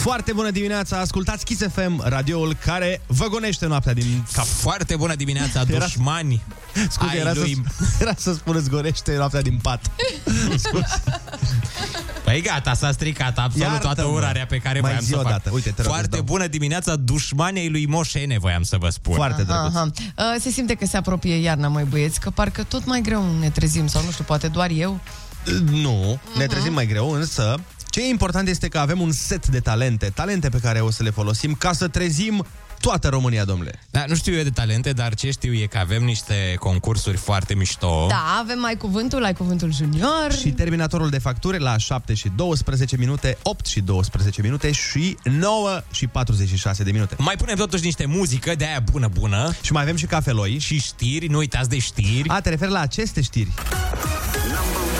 Foarte bună dimineața, ascultați Kiss FM, radioul care vă gonește noaptea din cap. Foarte bună dimineața, dușmani Scuze, ai era, lui... să, era să spuneți gonește noaptea din pat. Scuze. Păi gata, s-a stricat absolut Iartă-mă. toată urarea pe care Mai voiam zi să o fac. dată. Uite, te rog, îți Foarte dau. bună dimineața, dușmanii lui Moșene, voiam să vă spun. Foarte Aha, drăguț. aha. Uh, Se simte că se apropie iarna, mai băieți, că parcă tot mai greu ne trezim, sau nu știu, poate doar eu. Nu, ne trezim mai greu, însă ce e important este că avem un set de talente, talente pe care o să le folosim ca să trezim toată România, domnule. Da, nu știu eu de talente, dar ce știu e că avem niște concursuri foarte mișto. Da, avem mai cuvântul, ai cuvântul junior. Și terminatorul de facturi la 7 și 12 minute, 8 și 12 minute și 9 și 46 de minute. Mai punem totuși niște muzică de aia bună, bună. Și mai avem și cafeloi. Și știri, nu uitați de știri. A, te referi la aceste știri. Hit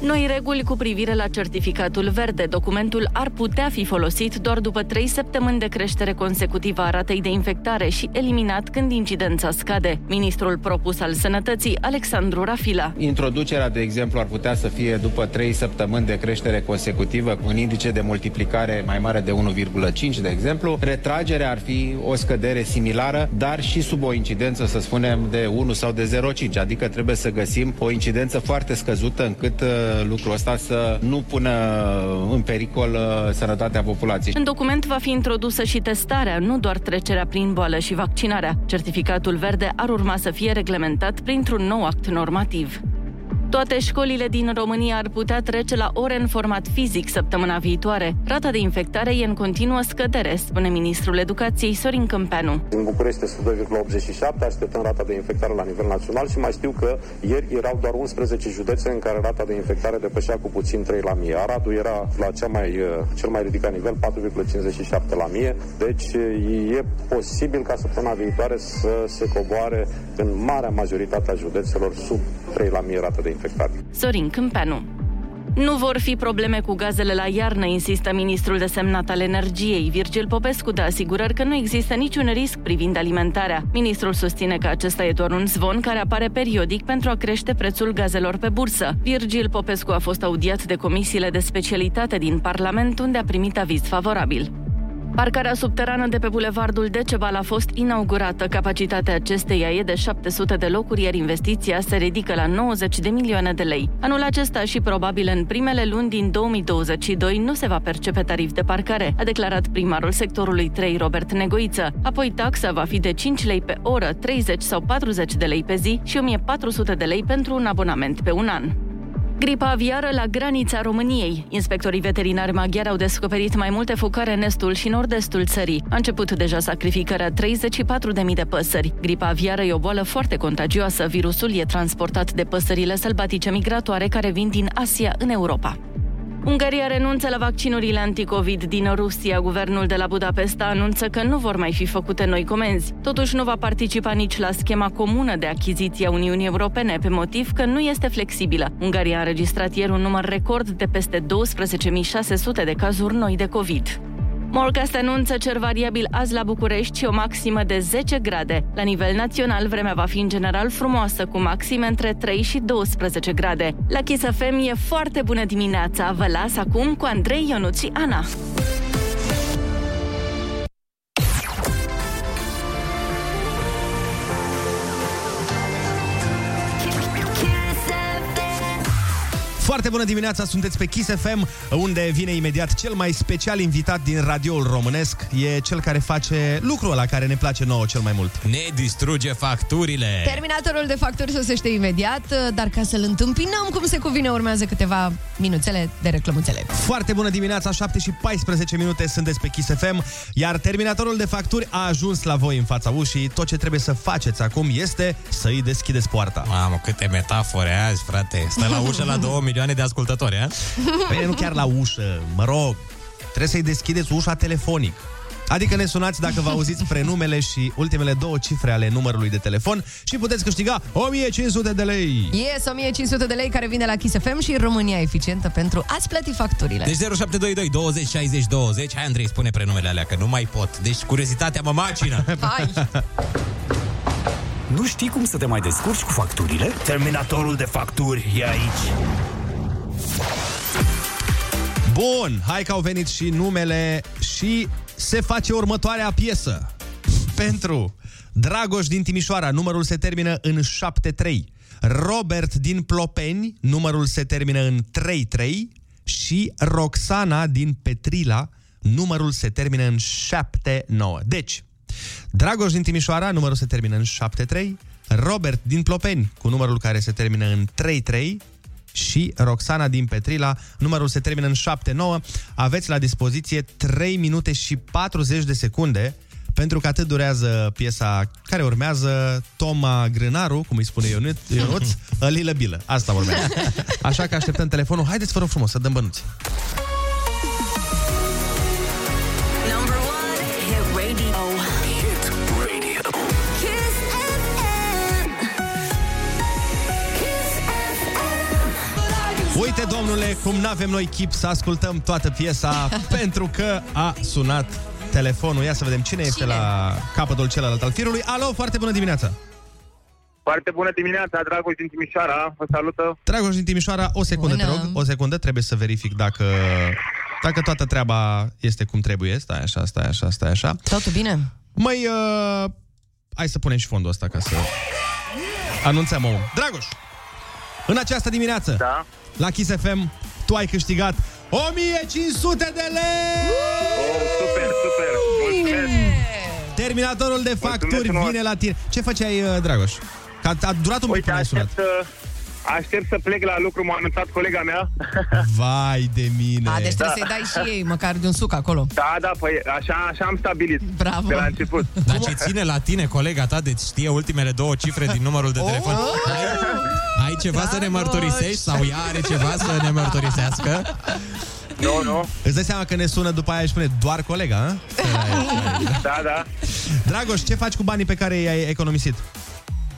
Noi reguli cu privire la certificatul verde. Documentul ar putea fi folosit doar după trei săptămâni de creștere consecutivă a ratei de infectare și eliminat când incidența scade. Ministrul propus al Sănătății, Alexandru Rafila. Introducerea, de exemplu, ar putea să fie după 3 săptămâni de creștere consecutivă cu un indice de multiplicare mai mare de 1,5, de exemplu. Retragerea ar fi o scădere similară, dar și sub o incidență, să spunem, de 1 sau de 0,5, adică trebuie să găsim o incidență foarte scăzută încât uh, lucrul ăsta să nu pună în pericol uh, sănătatea populației. În document va fi introdusă și testarea, nu doar trecerea prin boală și vaccinarea. Certificatul verde ar urma să fie reglementat printr-un nou act normativ. Toate școlile din România ar putea trece la ore în format fizic săptămâna viitoare. Rata de infectare e în continuă scădere, spune ministrul educației Sorin Câmpeanu. Din București este 2,87, așteptăm rata de infectare la nivel național și mai știu că ieri erau doar 11 județe în care rata de infectare depășea cu puțin 3 la mie. Aradul era la cea mai, uh, cel mai ridicat nivel, 4,57 la mie, deci uh, e posibil ca săptămâna viitoare să se coboare în marea majoritate a județelor sub 3 la mie rată de infectare. Sorin Câmpeanu. Nu vor fi probleme cu gazele la iarnă, insistă ministrul desemnat al energiei. Virgil Popescu dă asigurări că nu există niciun risc privind alimentarea. Ministrul susține că acesta e doar un zvon care apare periodic pentru a crește prețul gazelor pe bursă. Virgil Popescu a fost audiat de comisiile de specialitate din Parlament, unde a primit aviz favorabil. Parcarea subterană de pe bulevardul Decebal a fost inaugurată. Capacitatea acesteia e de 700 de locuri, iar investiția se ridică la 90 de milioane de lei. Anul acesta și probabil în primele luni din 2022 nu se va percepe tarif de parcare, a declarat primarul sectorului 3 Robert Negoiță. Apoi taxa va fi de 5 lei pe oră, 30 sau 40 de lei pe zi și 1400 de lei pentru un abonament pe un an. Gripa aviară la granița României. Inspectorii veterinari maghiari au descoperit mai multe focare în estul și nord-estul țării. A început deja sacrificarea 34.000 de păsări. Gripa aviară e o boală foarte contagioasă. Virusul e transportat de păsările sălbatice migratoare care vin din Asia în Europa. Ungaria renunță la vaccinurile anticovid din Rusia. Guvernul de la Budapesta anunță că nu vor mai fi făcute noi comenzi. Totuși nu va participa nici la schema comună de achiziție a Uniunii Europene, pe motiv că nu este flexibilă. Ungaria a înregistrat ieri un număr record de peste 12.600 de cazuri noi de COVID. Morcast anunță cer variabil azi la București și o maximă de 10 grade. La nivel național, vremea va fi în general frumoasă, cu maxime între 3 și 12 grade. La Kiss FM e foarte bună dimineața. Vă las acum cu Andrei, Ionut și Ana. Foarte bună dimineața, sunteți pe Kiss FM, unde vine imediat cel mai special invitat din radioul românesc. E cel care face lucrul ăla care ne place nouă cel mai mult. Ne distruge facturile. Terminatorul de facturi sosește imediat, dar ca să-l întâmpinăm cum se cuvine, urmează câteva minuțele de reclămuțele. Foarte bună dimineața, 7 și 14 minute sunteți pe Kiss FM, iar terminatorul de facturi a ajuns la voi în fața ușii. Tot ce trebuie să faceți acum este să-i deschideți poarta. Mamă, câte metafore azi, frate. Stă la ușă la 2 milioane de ascultători, a? Bine, nu chiar la ușă, mă rog, trebuie să-i deschideți ușa telefonic. Adică ne sunați dacă vă auziți prenumele și ultimele două cifre ale numărului de telefon și puteți câștiga 1500 de lei. Yes, 1500 de lei care vine la Kiss FM și România eficientă pentru a-ți plăti facturile. Deci 0722 20 60 20 Hai Andrei, spune prenumele alea, că nu mai pot Deci curiozitatea mă macină Hai! Nu știi cum să te mai descurci cu facturile? Terminatorul de facturi e aici. Bun, hai că au venit și numele și se face următoarea piesă. Pentru Dragoș din Timișoara, numărul se termină în 7-3. Robert din Plopeni, numărul se termină în 3-3. Și Roxana din Petrila, numărul se termină în 7-9. Deci, Dragoș din Timișoara, numărul se termină în 7-3. Robert din Plopeni, cu numărul care se termină în 3-3 și Roxana din Petrila, numărul se termină în 7-9. Aveți la dispoziție 3 minute și 40 de secunde pentru că atât durează piesa care urmează Toma Grânaru, cum îi spune Ionut, Ionuț, Lilă Bilă. Asta urmează. Așa că așteptăm telefonul. Haideți, vă rog frumos, să dăm bănuți. Uite, domnule, cum n-avem noi chip să ascultăm toată piesa pentru că a sunat telefonul. Ia să vedem cine, este Cine? la capătul celălalt al firului. Alo, foarte bună dimineața! Foarte bună dimineața, Dragoș din Timișoara. Vă salută. Dragoș din Timișoara, o secundă, Bună. te rog. O secundă, trebuie să verific dacă, dacă toată treaba este cum trebuie. Stai așa, stai așa, stai așa. Totul bine? Măi, uh, hai să punem și fondul ăsta ca să anunțăm omul. Dragoș, în această dimineață, Da. La Kiss FM, tu ai câștigat 1500 de lei! Oh, super, super. Mulțumesc. Terminatorul de facturi frumos. vine la tine. Ce făceai, uh, Dragoș? Că a, a durat un pic Uite, până ai sunat. aștept, să- aștept să plec la lucru. M-a anunțat colega mea. Vai de mine! A, deci trebuie Da. să-i dai și ei măcar de un suc acolo. Da, da, păi așa, așa am stabilit. Bravo. De la început. Dar ce ține la tine, colega ta, deci știe ultimele două cifre din numărul de telefon Ai, ai ceva să ne Dragoș. mărturisești sau ea are ceva să ne mărturisească? Nu, nu. Îți dai seama că ne sună după aia și spune doar colega, a? Da, da. Dragoș, ce faci cu banii pe care i-ai economisit?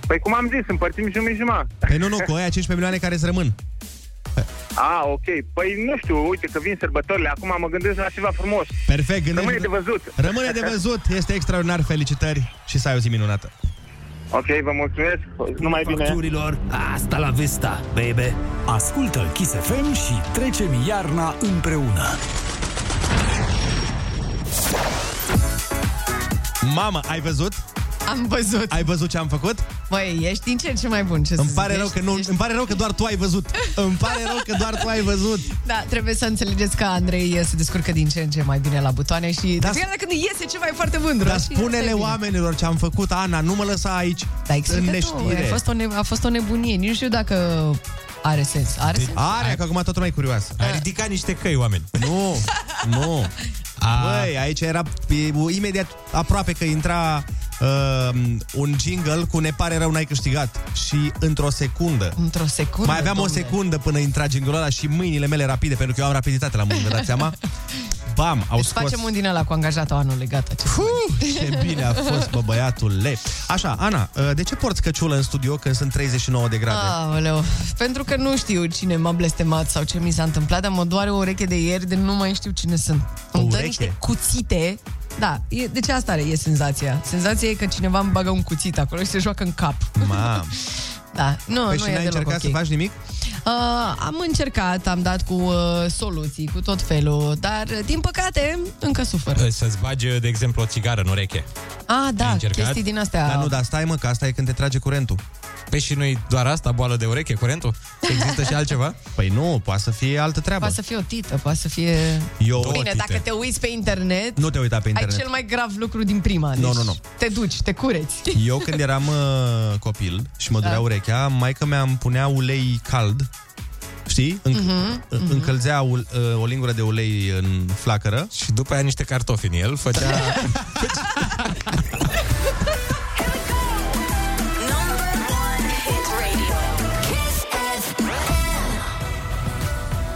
Păi cum am zis, împărțim jumătate jumătate. Păi nu, nu, cu aia 15 milioane care îți rămân. Ah, ok. Păi nu știu, uite că vin sărbătorile. Acum mă gândesc la ceva frumos. Perfect, gândește... Rămâne de văzut. Rămâne de văzut, este extraordinar, felicitări și să ai o zi minunată. Ok, vă mulțumesc. Numai bine. Facturilor, asta la vista, baby. Ascultă Kiss FM și trecem iarna împreună. Mamă, ai văzut? Am văzut. Ai văzut ce am făcut? Băi, ești din ce în ce mai bun. Ce să Îmi zic, pare rău ești- că nu, ești- îmi pare rău că doar tu ai văzut. Îmi pare rău că doar tu ai văzut. Da, trebuie să înțelegeți că Andrei se descurcă din ce în ce mai bine la butoane și Da, de fiecare dată când iese ceva e foarte mândru. Dar Și asta e spune-le bine. oamenilor ce am făcut, Ana, nu mă lăsa aici Da, în explică tu. neștire. A fost, o ne- a fost o nebunie. Nici nu știu dacă are sens. Are sens? Are, că acum toată lumea e curioasă. Ai ridicat niște căi, oameni. Nu, nu. A, Băi, aici era e, imediat aproape că intra uh, un jingle cu ne pare rău n-ai câștigat și într-o secundă. Într-o secundă, Mai aveam domne. o secundă până intra jingle ăla și mâinile mele rapide, pentru că eu am rapiditate la mâini, vă dați seama? Bam, au Deci scos... facem un din ăla cu angajatul anului, gata. Ce Puh, ce bine a fost, bă, băiatule. Așa, Ana, uh, de ce porți căciulă în studio când sunt 39 de grade? Aoleu, pentru că nu știu cine m-a blestemat sau ce mi s-a întâmplat, dar mă doare o ureche de ieri de nu mai știu cine sunt. Îmi dă ureche? niște cuțite. Da, e, deci asta e senzația. Senzația e că cineva îmi bagă un cuțit acolo și se joacă în cap. Mam. Da, nu, Păi nu și e n-ai deloc încercat ok. să faci nimic? Uh, am încercat, am dat cu uh, soluții, cu tot felul, dar uh, din păcate încă sufăr. Să-ți bagi, de exemplu, o țigară în ureche. Ah, da, încercat? chestii din astea. Dar nu, dar stai mă, că asta e când te trage curentul. Păi și nu-i doar asta, boală de ureche, curentul? Există și altceva? Păi nu, poate să fie altă treabă. Poate să fie o tită, poate să fie... Eu... Două Bine, tite. dacă te uiți pe internet, Nu te uita pe internet. ai cel mai grav lucru din prima. Deci Nu, nu, nu. Te duci, te cureți. Eu când eram uh, copil și mă durea Da. Urechea, maica mea îmi punea ulei cald, știi? Înc- Mhm, uh, Încălzea ul- uh, o lingură de ulei în flacără. Și după aia niște cartofi în el, făcea... Number one, hit radio. Kiss FM.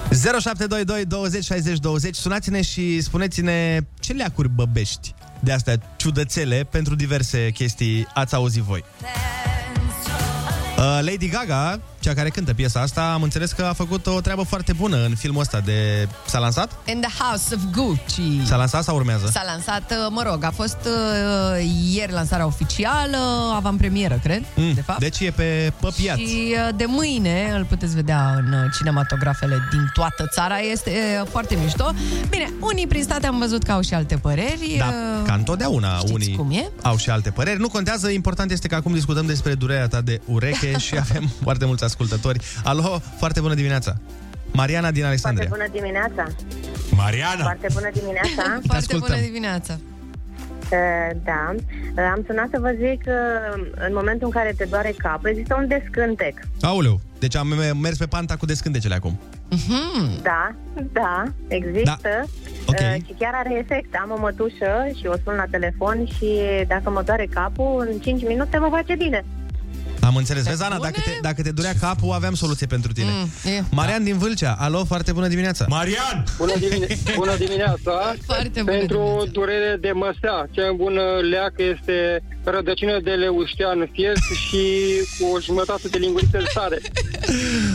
0722 20 60 20 Sunați-ne și spuneți-ne ce leacuri băbești de astea ciudățele pentru diverse chestii ați auzit voi. Uh, Lady Gaga, cea care cântă piesa asta, am înțeles că a făcut o treabă foarte bună în filmul ăsta de... S-a lansat? In the House of Gucci. S-a lansat sau urmează? S-a lansat, uh, mă rog, a fost uh, ieri lansarea oficială, avantpremieră, cred, Mm, de fapt. Deci e pe păpiat. Și uh, de mâine îl puteți vedea în uh, cinematografele din toată țara. Este uh, foarte mișto. Bine, unii prin state am văzut că au și alte păreri. Da, uh, ca întotdeauna știți unii cum e? au și alte păreri. Nu contează, important este că acum discutăm despre durerea ta de ureche și avem foarte mulți ascultători. Alo, foarte bună dimineața! Mariana din Alexandria. Foarte bună dimineața! Mariana! Foarte bună dimineața! Foarte bună dimineața! Uh, Da, Uh, am sunat să vă zic că în momentul în care te doare capul există un descântec. Aoleu, deci am mers pe panta cu descântecele acum. Da, da, există. Da. Ok. Uh, și chiar are efect. Am o mătușă și o sun la telefon și dacă mă doare capul, în 5 minute mă face bine. Am înțeles. Vezi, Ana, dacă te, dacă te durea capul, aveam soluție pentru tine. Mm, e. Marian din Vâlcea. Alo, foarte bună dimineața. Marian! Bună, dimine- bună dimineața! Foarte bună Pentru durere de măsea, cea mai bună leacă este rădăcină de leuștean fiert și cu o jumătate de linguriță de sare.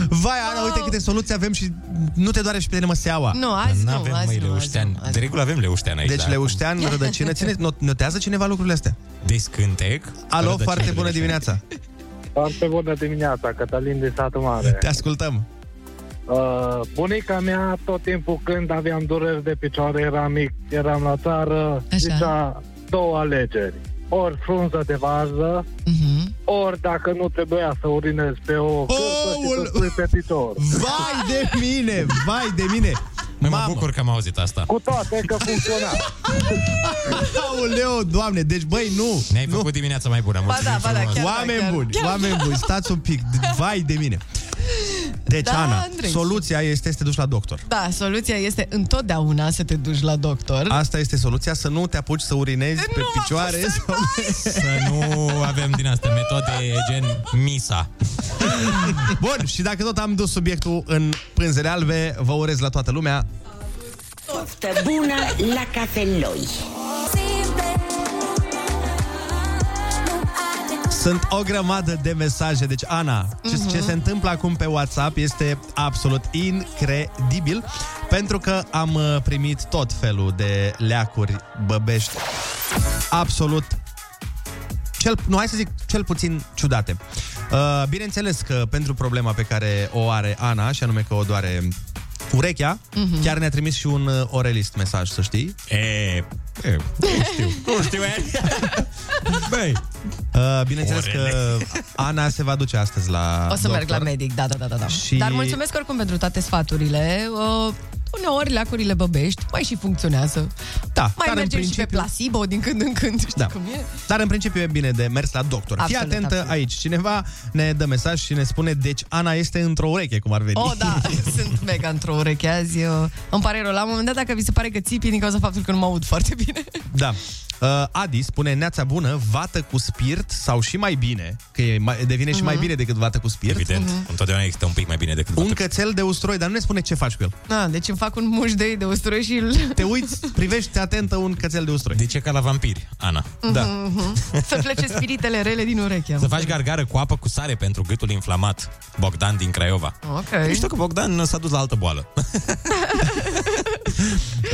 Vai, Ana, uite câte soluții avem și nu te doare și pe tine măseaua. Nu, azi nu, N-avem, azi măi, nu, azi leuștean. nu, azi De regulă avem leuștean aici. Deci da? leuștean, rădăcină, ține, not- notează cineva lucrurile astea? Descântec. Alo, rădăcină foarte de bună leuștean. dimineața. Foarte bună dimineața, Cătălin de satul mare. Te ascultăm. Uh, bunica mea, tot timpul când aveam dureri de picioare, eram mic, eram la țară, Așa. zicea două alegeri. Ori frunză de varză, Mhm. ori dacă nu trebuia să urinezi pe o cârpă și să spui pe picior. Vai de mine, vai de mine. Măi, mă bucur că am auzit asta. Cu toate că funcționa. Aoleu, doamne, deci băi, nu. Ne-ai nu. făcut dimineața mai bună. Ba da, ba da, frumos. chiar da, Oameni chiar. buni, oameni buni, stați un pic. Vai de mine. Deci, Da, Ana, Andrei. soluția este să te duci la doctor. Da, soluția este întotdeauna să te duci la doctor. Asta este soluția, să nu te apuci să urinezi pe picioare. Sau... Să nu avem din astea metode gen misa. Bun, și dacă tot am dus subiectul în pânzele albe, vă urez la toată lumea Poftă bună la cafeloi. Sunt o grămadă de mesaje. Deci, Ana, ce, Mhm. ce se întâmplă acum pe WhatsApp este absolut incredibil, pentru că am uh, primit tot felul de leacuri băbești absolut cel, nu, hai să zic, cel puțin ciudate. Uh, bineînțeles că pentru problema pe care o are Ana, și anume că o doare urechea, Mhm. chiar ne-a trimis și un uh, orelist mesaj, să știi. E, e nu știu. Nu știu, e. Băi, Uh, bineînțeles Orele. că Ana se va duce astăzi la O să merg la doctor. medic, da, da, da, da. da. Și- Dar mulțumesc oricum pentru toate sfaturile. Uh, uneori leacurile băbești mai și funcționează. Da, Mai dar în mergem și pe principiu- placebo din când în când, știi Da. cum e? Dar în principiu e bine de mers la doctor. Fii Absolut, atentă absolut. aici. Cineva ne dă mesaj și ne spune deci Ana este într-o ureche, cum ar veni. Oh, da, sunt mega într-o ureche azi. Uh, îmi pare rău. La un moment dat, dacă vi se pare că țipi din cauza faptului că nu mă aud foarte bine. Da. Uh, Adi spune neața bună, vată cu spirit sau și mai bine, că e mai, devine și mai Mhm. bine decât vată cu spirit. evident, întotdeauna există un pic mai bine decât Un cățel de usturoi, dar nu ne spune ce faci cu el. Da, deci îmi fac un mușdei de usturoi și îl... Te uiți, privești atentă un cățel de usturoi. De ce ca la vampiri, Ana? Da. Mhm. Să plece spiritele rele din ureche. Să faci gargară cu apă cu sare pentru gâtul inflamat. Bogdan din Craiova. Ok. Nu știu că Bogdan s-a dus la altă boală.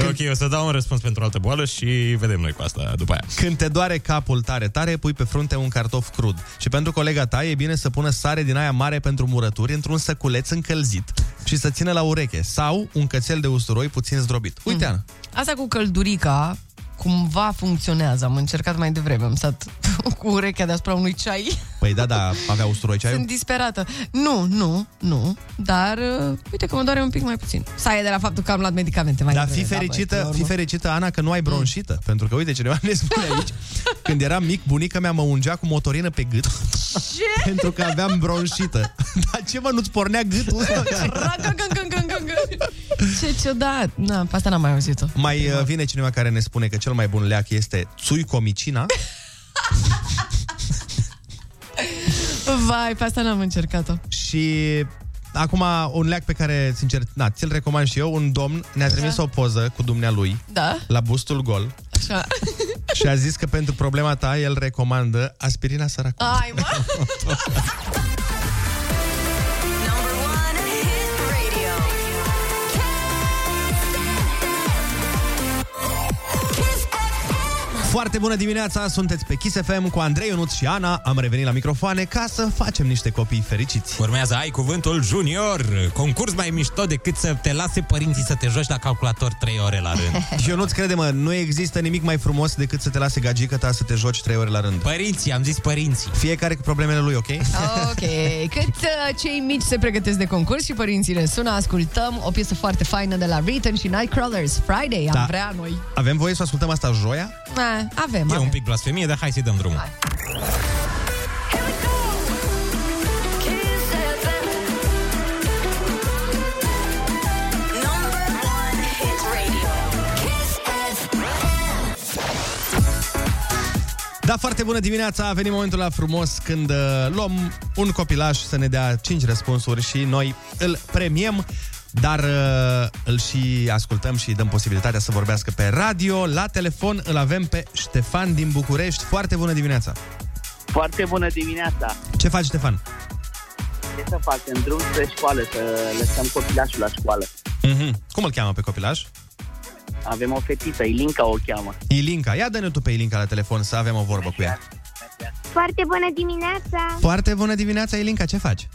ok, o să dau un răspuns pentru altă boală și vedem noi cu asta după aia. Când te doare capul tare, tare, pui pe frunte un cartof crud. Și pentru colega ta e bine să pună sare din aia mare pentru murături într-un săculeț încălzit și să țină la ureche. Sau un cățel de usturoi puțin zdrobit. Uite, Ana. Asta cu căldurica cumva funcționează. Am încercat mai devreme. Am stat cu urechea deasupra unui ceai. Păi da, da, avea usturoi ceaiul? Sunt disperată. Nu, nu, nu. Dar uh, uite că mă doare un pic mai puțin. Sau e de la faptul că am luat medicamente mai Dar devreme. fi da, băi, fericită, până la fi urmă. fericită, Ana, că nu ai bronșită. Pentru că, uite, cineva ne spune aici, când eram mic, bunica mea mă ungea cu motorină pe gât. Ce? pentru că aveam bronșită. Dar ce mă, nu-ți pornea gâtul? Ce ciudat. Na, pe asta n-am mai auzit-o. Mai uh, vine cineva care ne spune că cel mai bun leac este țuicomicina. Vai, pe asta n-am încercat-o. Și acum un leac pe care, sincer, na, ți-l recomand și eu. Un domn ne-a trimis Da. o poză cu dumnealui Da? la bustul gol Așa. și a zis că pentru problema ta el recomandă aspirina săracu. Ai, mă! Foarte bună dimineața, sunteți pe Kiss FM cu Andrei Ionuț și Ana. Am revenit la microfoane ca să facem niște copii fericiți. Urmează Ai Cuvântul Junior, concurs mai mișto decât să te lase părinții să te joci la calculator 3 ore la rând. Și Ionuț, crede-mă, nu există nimic mai frumos decât să te lase gagică ta să te joci 3 ore la rând. Părinții, am zis părinții. Fiecare cu problemele lui, ok? Ok, cât uh, cei mici se pregătesc de concurs și părinții ne sună, ascultăm o piesă foarte faină de la Riton și Nightcrawlers, Friday, am Da. vrea noi. Avem voie să ascultăm asta joia? A, avem, E avem. un pic blasfemie, dar hai să-i dăm drumul. Da, foarte bună dimineața! A venit momentul la frumos când uh, luăm un copilaș să ne dea 5 răspunsuri și noi îl premiem, dar uh, îl și ascultăm și dăm posibilitatea să vorbească pe radio. La telefon îl avem pe Ștefan din București. Foarte bună dimineața! Foarte bună dimineața! Ce faci, Ștefan? Ce să fac? În drum spre școală, să lăsăm copilașul la școală. Mm-hmm. Cum îl cheamă pe copilaș? Avem o fetiță, Ilinca o cheamă. Ilinca. Ia dă-ne tu pe Ilinca la telefon să avem o vorbă cu ea. Foarte bună dimineața! Foarte bună dimineața, Ilinca, ce faci?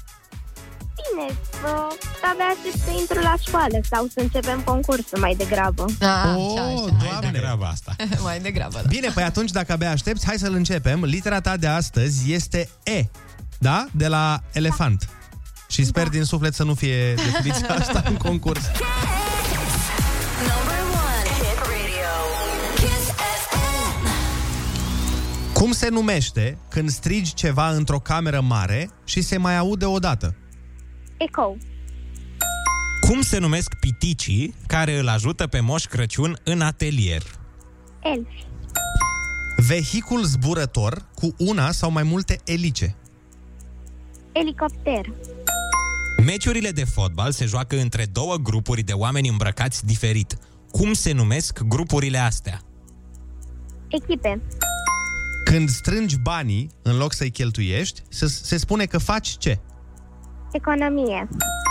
Bine, uh, abia aștept să intru la școală sau să începem concursul mai degrabă. A, Oh, așa, așa. doamne! Treaba asta. mai degrabă, da. Bine, păi atunci, dacă abia aștepți, hai să-l începem. Litera ta de astăzi este E, da? De la elefant. Și sper din suflet să nu fie definiția asta în concurs. Cum se numește când strigi ceva într-o cameră mare și se mai aude odată? Eco. Cum se numesc piticii care îl ajută pe Moș Crăciun în atelier? Elfi. Vehicul zburător cu una sau mai multe elice. Elicopter. Meciurile de fotbal se joacă între două grupuri de oameni îmbrăcați diferit. Cum se numesc grupurile astea? Echipe. Când strângi banii, în loc să-i cheltuiești, se, se spune că faci ce? Economie.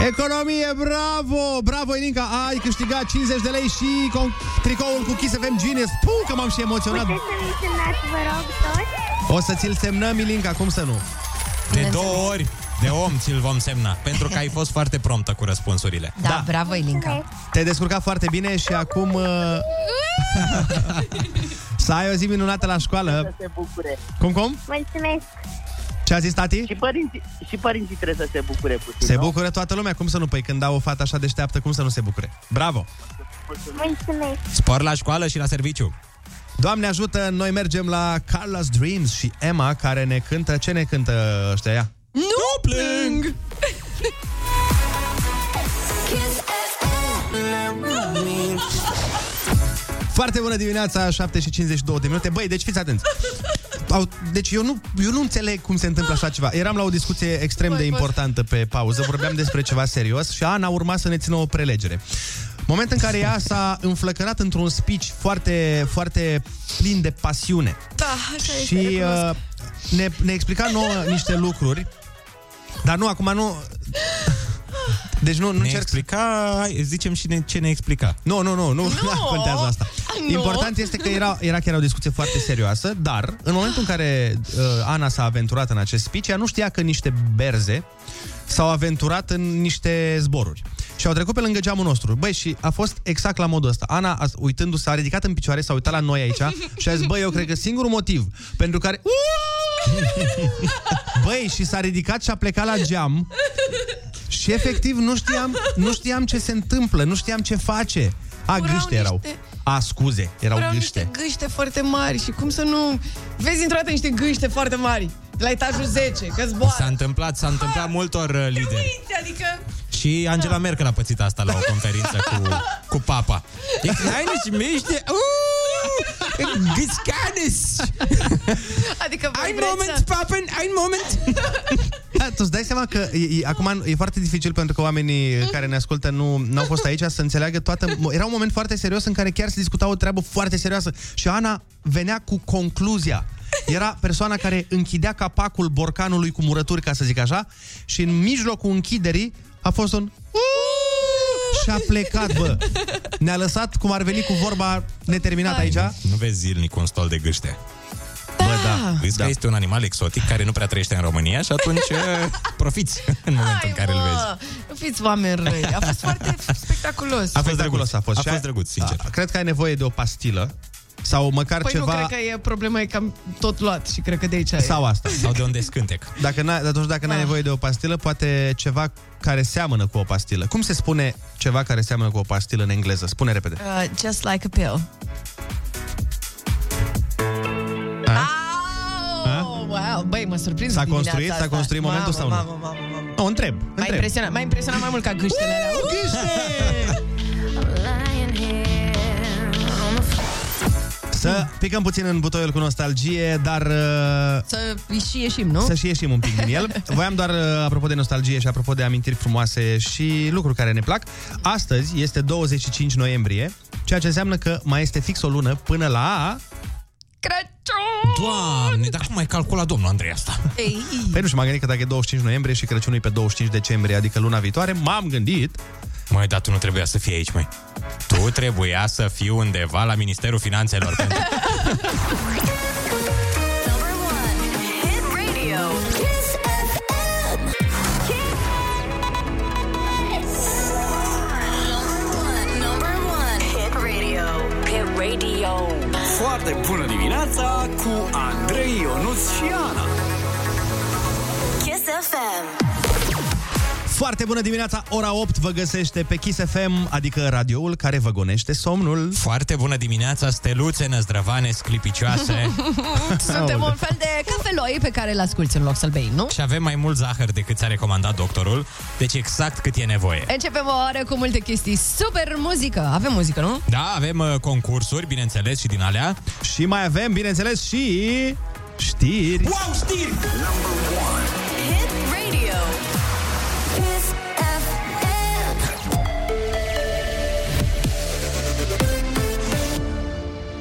Economie, bravo! Bravo, Ilinca! Ai câștigat 50 de lei și con- tricoul cu Kiss FM Genius. Puh, că m-am și emoționat! Puteți să-mi semnați, vă rog, toți? O să ți-l semnăm, Ilinca, cum să nu? De două ori de om ți-l vom semna, pentru că ai fost foarte promptă cu răspunsurile. Da, da. bravo, Ilinca. Te-ai descurcat foarte bine și acum... Uh... să ai o zi minunată la școală. Să se bucure. Cum, cum? Mulțumesc. Ce a zis tati? Și părinții, și părinții trebuie să se bucure puțin, Se nu? bucură toată lumea, cum să nu? Păi când au o fată așa deșteaptă, cum să nu se bucure? Bravo! Mulțumesc. Spor la școală și la serviciu. Doamne ajută, noi mergem la Carla's Dreams și Emma, care ne cântă... Ce ne cântă ăștia ea? Nu plâng! Foarte bună dimineața, 7 și 52 de minute. Băi, deci fiți atenți. Au, deci eu nu, eu nu înțeleg cum se întâmplă așa ceva. Eram la o discuție extrem de importantă pe pauză, vorbeam despre ceva serios și Ana urma să ne țină o prelegere. Moment în care ea s-a înflăcărat într-un speech foarte, foarte plin de pasiune. Da, așa este, Și recunosc. uh, ne, ne explica nouă niște lucruri, dar nu, acum nu... Deci nu, nu ne încerc... explica, hai, zicem și ne, ce ne explica. Nu, nu, nu, nu, nu contează asta. Nu. Important este că era, era chiar o discuție foarte serioasă, dar în momentul în care uh, Ana s-a aventurat în acest speech, ea nu știa că niște berze s-au aventurat în niște zboruri. Și au trecut pe lângă geamul nostru. Băi, și a fost exact la modul ăsta. Ana, a, uitându-se, a ridicat în picioare, s-a uitat la noi aici și a zis, băi, eu cred că singurul motiv pentru care... Băi, și s-a ridicat și a plecat la geam și efectiv nu știam, nu știam ce se întâmplă, nu știam ce face. A, Urau gâște erau. niște- A, scuze, erau Vreau gâște. niște gâște foarte mari și cum să nu... Vezi dintr-o dată niște gâște foarte mari la etajul 10, că zboară. S-a întâmplat, s-a întâmplat multor uh, lideri. Uite, adică... Și Angela Merkel a pățit asta la o conferință cu, cu papa. E kleine Schmiște, uh, Giscanis. Adică voi Ein vreți Moment, să... Papen, ein Moment. Da, tu îți dai seama că e, e, acum e foarte dificil pentru că oamenii care ne ascultă nu au fost aici să înțeleagă toată... Era un moment foarte serios în care chiar se discuta o treabă foarte serioasă și Ana venea cu concluzia. Era persoana care închidea capacul borcanului cu murături, ca să zic așa, și în mijlocul închiderii a fost un... Și a plecat, bă. Ne-a lăsat, cum ar veni cu vorba neterminat aici. Nu vezi zilnic un stol de gâște. Bă, da. Vezi că este un animal exotic care nu prea trăiește în România și atunci eh, profiți în momentul în care îl vezi. Mă, nu fiți oameni răi. A fost foarte spectaculos. A fost drăguț, a fost. A Și fost drăguț, sincer. A, cred că ai nevoie de o pastilă sau măcar Păi ceva... nu, cred că e problema, e cam tot luat și cred că de aici e. Sau asta. Sau de un descântec. Dacă n-ai, atunci dacă n-ai Ah. nevoie de o pastilă, poate ceva care seamănă cu o pastilă. Cum se spune ceva care seamănă cu o pastilă în engleză? Spune repede. Uh, just like a pill. Oh, wow, băi, mă surprins S-a dimineața construit? S-a asta. construit momentul mamă, sau nu? Mamă, mamă, mamă. O, întreb. M-a întreb. impresionat, m-a impresionat mai mult ca gâștele alea. Uh, gâște! Să picăm puțin în butoiul cu nostalgie, dar uh, Să și ieșim, nu? să și ieșim un pic din el. Voiam doar, uh, apropo de nostalgie și apropo de amintiri frumoase și lucruri care ne plac, astăzi este 25 noiembrie, ceea ce înseamnă că mai este fix o lună până la... Crăciun! Doamne, dar cum ai calculat domnul Andrei asta? Ei, Păi nu știu, m-am gândit că dacă e 25 noiembrie și Crăciunul e pe 25 decembrie, adică luna viitoare, m-am gândit Măi, dar tu nu trebuia să fii aici, măi. Tu trebuia să fii undeva la Ministerul Finanțelor pentru... Hit radio. Kiss FM. Number one. Hit radio. Hit radio. Foarte bună dimineața cu Andrei Ionuț și Ana. Kiss FM. Foarte bună dimineața, ora 8 vă găsește pe Kiss FM, adică radioul care vă gonește somnul. Foarte bună dimineața, steluțe, năzdrăvane, sclipicioase. Suntem un fel de cafeloi pe care îl asculti în loc să-l bei, nu? și avem mai mult zahăr decât ți-a recomandat doctorul, deci exact cât e nevoie. Începem o oră cu multe chestii. Super muzică! Avem muzică, nu? Da, avem uh, concursuri, bineînțeles, și din alea. Și mai avem, bineînțeles, și știri. Wow, știri! Hit radio.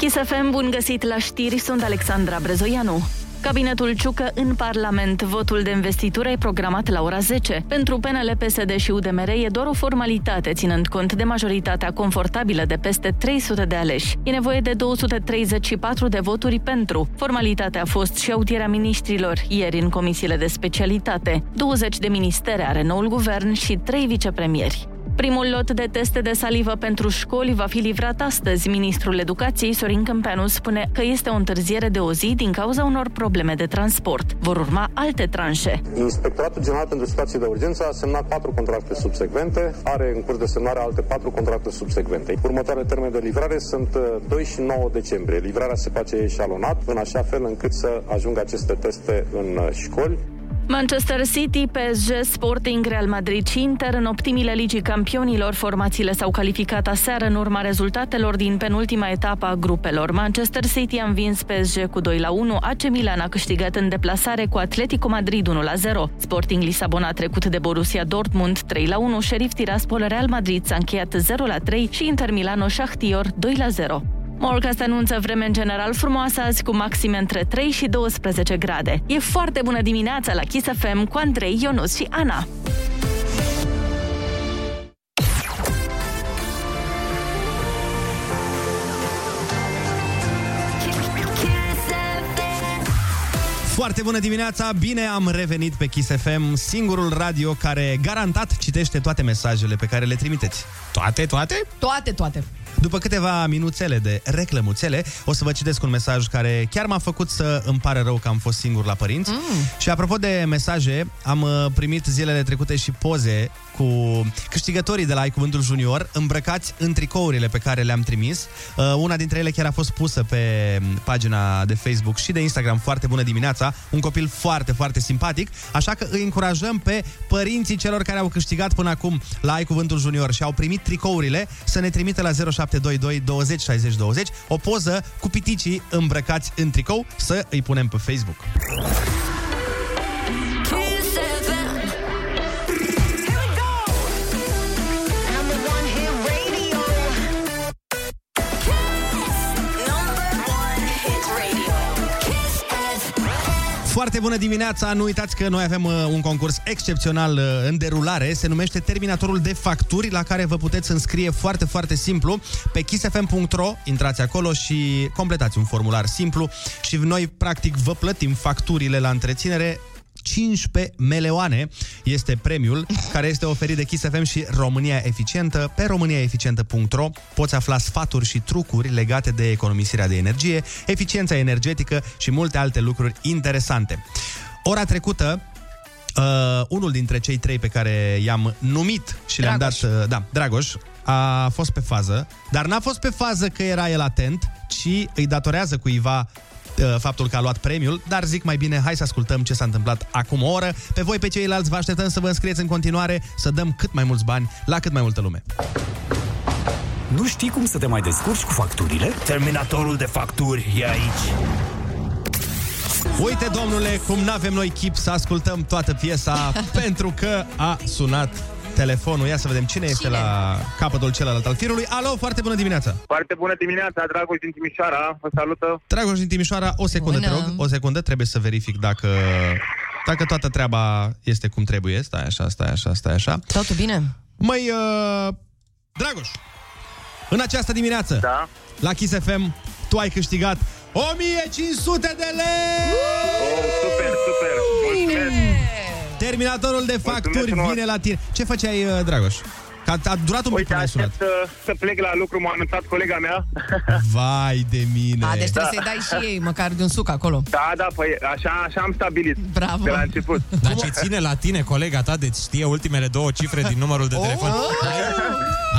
Kiss FM, bun găsit la știri, sunt Alexandra Brezoianu. Cabinetul Ciucă în Parlament. Votul de investitură e programat la ora 10. Pentru PNL, PSD și UDMR e doar o formalitate, ținând cont de majoritatea confortabilă de peste 300 de aleși. E nevoie de 234 de voturi pentru. Formalitatea a fost și audierea ministrilor, ieri în comisiile de specialitate. 20 de ministere are noul guvern și 3 vicepremieri. Primul lot de teste de salivă pentru școli va fi livrat astăzi. Ministrul Educației, Sorin Câmpeanu, spune că este o întârziere de o zi din cauza unor probleme de transport. Vor urma alte tranșe. Inspectoratul General pentru Situații de Urgență a semnat patru contracte subsecvente, are în curs de semnare alte patru contracte subsecvente. Următoarele termene de livrare sunt uh, 2 și 9 decembrie. Livrarea se face eșalonat, în așa fel încât să ajungă aceste teste în uh, școli. Manchester City, PSG, Sporting, Real Madrid și Inter în optimile ligii campionilor. Formațiile s-au calificat aseară în urma rezultatelor din penultima etapă a grupelor. Manchester City a învins PSG cu 2 la 1, AC Milan a câștigat în deplasare cu Atletico Madrid 1 la 0. Sporting Lisabona a trecut de Borussia Dortmund 3 la 1, Sheriff Tiraspol Real Madrid s-a încheiat 0 la 3 și Inter Milano Shahtior 2 la 0. Morcast anunță vreme în general frumoasă azi cu maxime între 3 și 12 grade. E foarte bună dimineața la Kiss FM cu Andrei, Ionus și Ana. Foarte bună dimineața, bine am revenit pe Kiss FM, singurul radio care garantat citește toate mesajele pe care le trimiteți. Toate, toate? Toate, toate. După câteva minuțele de reclămuțele, o să vă citesc un mesaj care chiar m-a făcut să îmi pare rău că am fost singur la părinți. Mm. Și apropo de mesaje, am uh, primit zilele trecute și poze cu câștigătorii de la Ai Cuvântul Junior îmbrăcați în tricourile pe care le-am trimis. Uh, Una dintre ele chiar a fost pusă pe pagina de Facebook și de Instagram Foarte bună dimineața, un copil foarte, foarte simpatic, așa că îi încurajăm pe părinții celor care au câștigat până acum la Ai Cuvântul Junior și au primit tricourile să ne trimită la 0722 20 60 20 o poză cu piticii îmbrăcați în tricou să îi punem pe Facebook. Foarte bună dimineața! Nu uitați că noi avem uh, un concurs excepțional uh, în derulare. Se numește Terminatorul de facturi, la care vă puteți înscrie foarte, foarte simplu. Pe kissfm.ro intrați acolo și completați un formular simplu și noi, practic, vă plătim facturile la întreținere 15 meleoane este premiul care este oferit de Kiss FM și România Eficientă. Pe româniaeficientă.ro poți afla sfaturi și trucuri legate de economisirea de energie, eficiența energetică și multe alte lucruri interesante. Ora trecută, uh, unul dintre cei trei pe care i-am numit și le-am dat, Dragoș. uh, da, Dragoș, a fost pe fază, dar n-a fost pe fază că era el atent, ci îi datorează cuiva uh, faptul că a luat premiul, dar zic mai bine, hai să ascultăm ce s-a întâmplat acum o oră. Pe voi, pe ceilalți, vă așteptăm să vă înscrieți în continuare, să dăm cât mai mulți bani la cât mai multă lume. Nu știi cum să te mai descurci cu facturile? Terminatorul de facturi e aici. Uite, domnule, cum n-avem noi chip să ascultăm toată piesa, pentru că a sunat telefonul. Ia să vedem cine, cine? este la capătul celălalt al firului. Alo, foarte bună dimineața! Foarte bună dimineața, Dragoș din Timișoara. Vă salută. Dragoș din Timișoara, o secundă, Bună. te rog. O secundă, trebuie să verific dacă, dacă toată treaba este cum trebuie. Stai așa, stai așa, stai așa. Totul bine? Măi, uh, Dragoș, în această dimineață, da. la Kiss FM, tu ai câștigat 1500 de lei! Oh, super, super. Mulțumesc. Terminatorul de facturi frumos. vine la tine. Ce făceai, uh, Dragoș? Că a, a durat un pic Uite, până ai sunat. aștept să, să plec la lucru, m-a anunțat colega mea. Vai de mine! A, deci trebuie să-i dai și ei măcar de un suc acolo. Da, da, păi așa, așa am stabilit. Bravo. De la început. Dar ce ține la tine, colega ta, deci știe ultimele două cifre din numărul de telefon? Ai,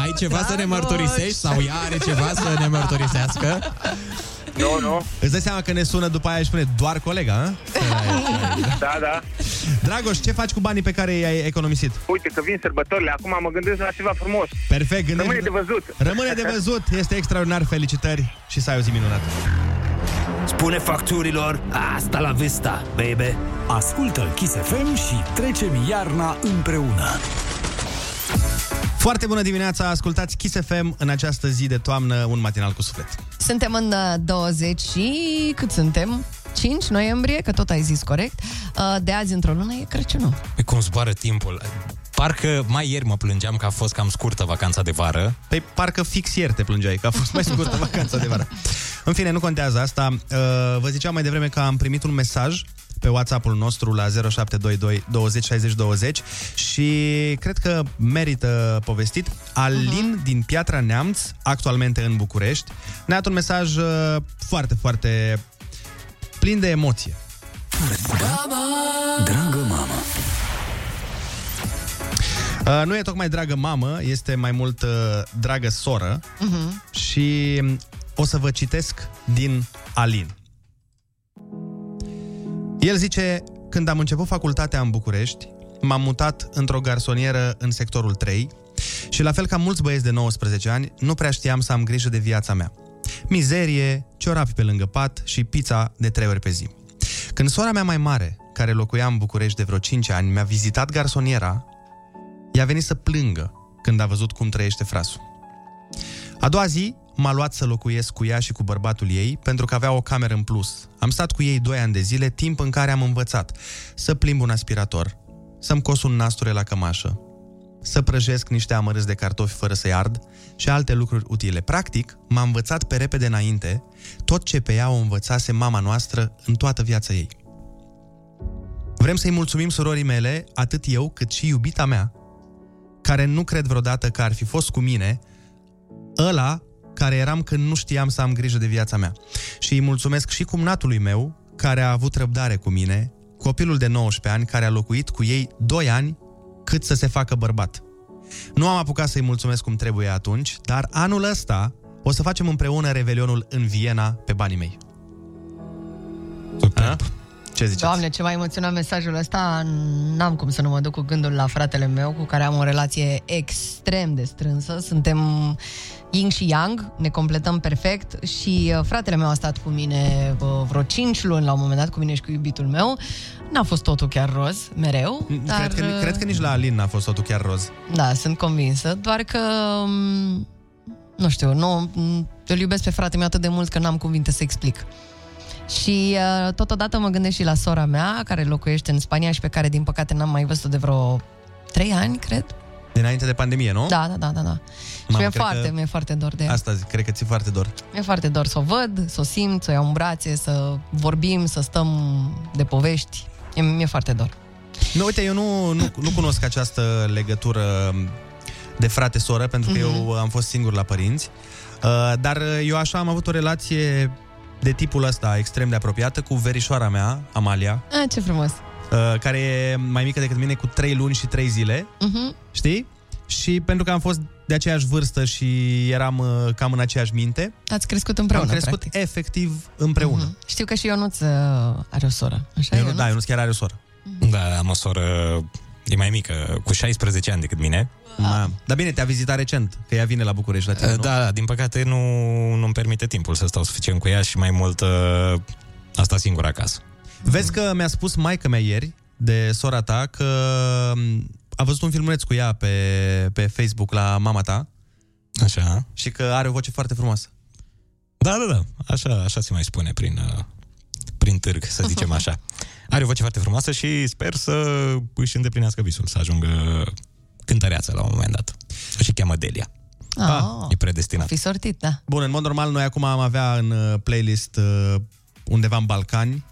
ai ceva să ne mărturisești sau ea are ceva să ne mărturisească? Nu, nu. Îți dai seama că ne sună după aia și spune doar colega, a? Da, da. Dragoș, ce faci cu banii pe care i-ai economisit? Uite că vin sărbătorile, acum mă gândesc la ceva frumos. Perfect, gândește... Rămâne de văzut. Rămâne de văzut, este extraordinar, felicitări și să ai o zi minunată. Spune facturilor, asta la vista, baby. Ascultă Kiss FM și trecem iarna împreună. Foarte bună dimineața, ascultați Kiss FM în această zi de toamnă, un matinal cu suflet. Suntem în uh, 20 și... cât suntem? 5 noiembrie, că tot ai zis corect. Uh, De azi într-o lună e Crăciunul. Pe cum zboară timpul. Parcă mai ieri mă plângeam că a fost cam scurtă vacanța de vară. Păi parcă fix ieri te plângeai că a fost mai scurtă vacanța de vară. În fine, nu contează asta. Uh, Vă ziceam mai devreme că am primit un mesaj pe WhatsApp-ul nostru la 0722 20 60 20 și cred că merită povestit. Alin uh-huh. din Piatra Neamț, actualmente în București, ne-a dat un mesaj uh, foarte, foarte plin de emoție. Dragă mamă, Uh, nu e tocmai dragă mamă, este mai mult uh, dragă soră Uh-huh. și o să vă citesc din Alin. El zice, când am început facultatea în București, m-am mutat într-o garsonieră în sectorul 3 și la fel ca mulți băieți de 19 ani, nu prea știam să am grijă de viața mea. Mizerie, ciorapi pe lângă pat și pizza de trei ori pe zi. Când sora mea mai mare, care locuia în București de vreo 5 ani, mi-a vizitat garsoniera, i-a venit să plângă când a văzut cum trăiește frasul. A doua zi m-a luat să locuiesc cu ea și cu bărbatul ei pentru că avea o cameră în plus. Am stat cu ei 2 ani de zile, timp în care am învățat să plimb un aspirator, să-mi cos un nasture la cămașă, să prăjesc niște amărâți de cartofi fără să-i ard și alte lucruri utile. Practic, m-a învățat pe repede înainte tot ce pe ea o învățase mama noastră în toată viața ei. Vrem să-i mulțumim surorii mele, atât eu cât și iubita mea, care nu cred vreodată că ar fi fost cu mine, ăla care eram când nu știam să am grijă de viața mea. Și îi mulțumesc și cumnatului meu, care a avut răbdare cu mine, copilul de 19 ani, care a locuit cu ei 2 ani cât să se facă bărbat. Nu am apucat să-i mulțumesc cum trebuie atunci, dar anul ăsta o să facem împreună Revelionul în Viena pe banii mei. A? Ce ziceți? Doamne, ce m-a emoționat mesajul ăsta, n-am cum să nu mă duc cu gândul la fratele meu, cu care am o relație extrem de strânsă. Suntem yin și yang, ne completăm perfect și uh, fratele meu a stat cu mine uh, vreo 5 luni la un moment dat, cu mine și cu iubitul meu. N-a fost totul chiar roz, mereu, dar... Cred, că, uh, cred că nici la Alin n-a fost totul chiar roz. Da, sunt convinsă, doar că... um, Nu știu, nu, îl iubesc pe fratele meu atât de mult că n-am cuvinte să explic. Și uh, totodată mă gândesc și la sora mea, care locuiește în Spania și pe care, din păcate, n-am mai văzut de vreo trei ani, cred. Dinainte de pandemie, nu? Da, da, da, da. da. Și Mamă, mi-e cred foarte, că- mi-e foarte dor de ea. Asta zic, cred că ți-e foarte dor. Mi-e foarte dor să o văd, să o simt, să o iau în brațe, să vorbim, să stăm de povești. E, mi-e foarte dor. Nu, uite, eu nu, nu, nu cunosc această legătură de frate-soră, pentru că Mhm. eu am fost singur la părinți. Uh, Dar eu așa am avut o relație de tipul ăsta, extrem de apropiată, cu verișoara mea, Amalia, Ah, ce frumos. Uh, care e mai mică decât mine cu 3 luni și 3 zile, Mhm. știi? Și pentru că am fost de aceeași vârstă și eram uh, cam în aceeași minte, Ați crescut împreună, am crescut practic. efectiv împreună. Mhm. Știu că și Ionuț uh, are o soră. Așa Eu e, nu, da, eu nu chiar are o soră. Da, am o soră, e mai mică, cu 16 ani decât mine. Mam. Dar bine, te-a vizitat recent, că ea vine la București la tine, nu? Da, da, din păcate nu, nu-mi permite timpul să stau suficient cu ea și mai mult uh, asta singură acasă. Vezi că mi-a spus maica mea ieri, de sora ta, că m, a văzut un filmuleț cu ea pe, pe Facebook la mama ta. Așa. Și că are o voce foarte frumoasă. Da, da, da, așa, așa se mai spune prin, uh, prin târg, să zicem așa. Are o voce foarte frumoasă și sper să își îndeplinească visul, să ajungă cântăreață la un moment dat. Și cheamă Delia. Ah, E predestinat. fi sortit, da. Bun, în mod normal, noi acum am avea în uh, playlist uh, undeva în Balcani.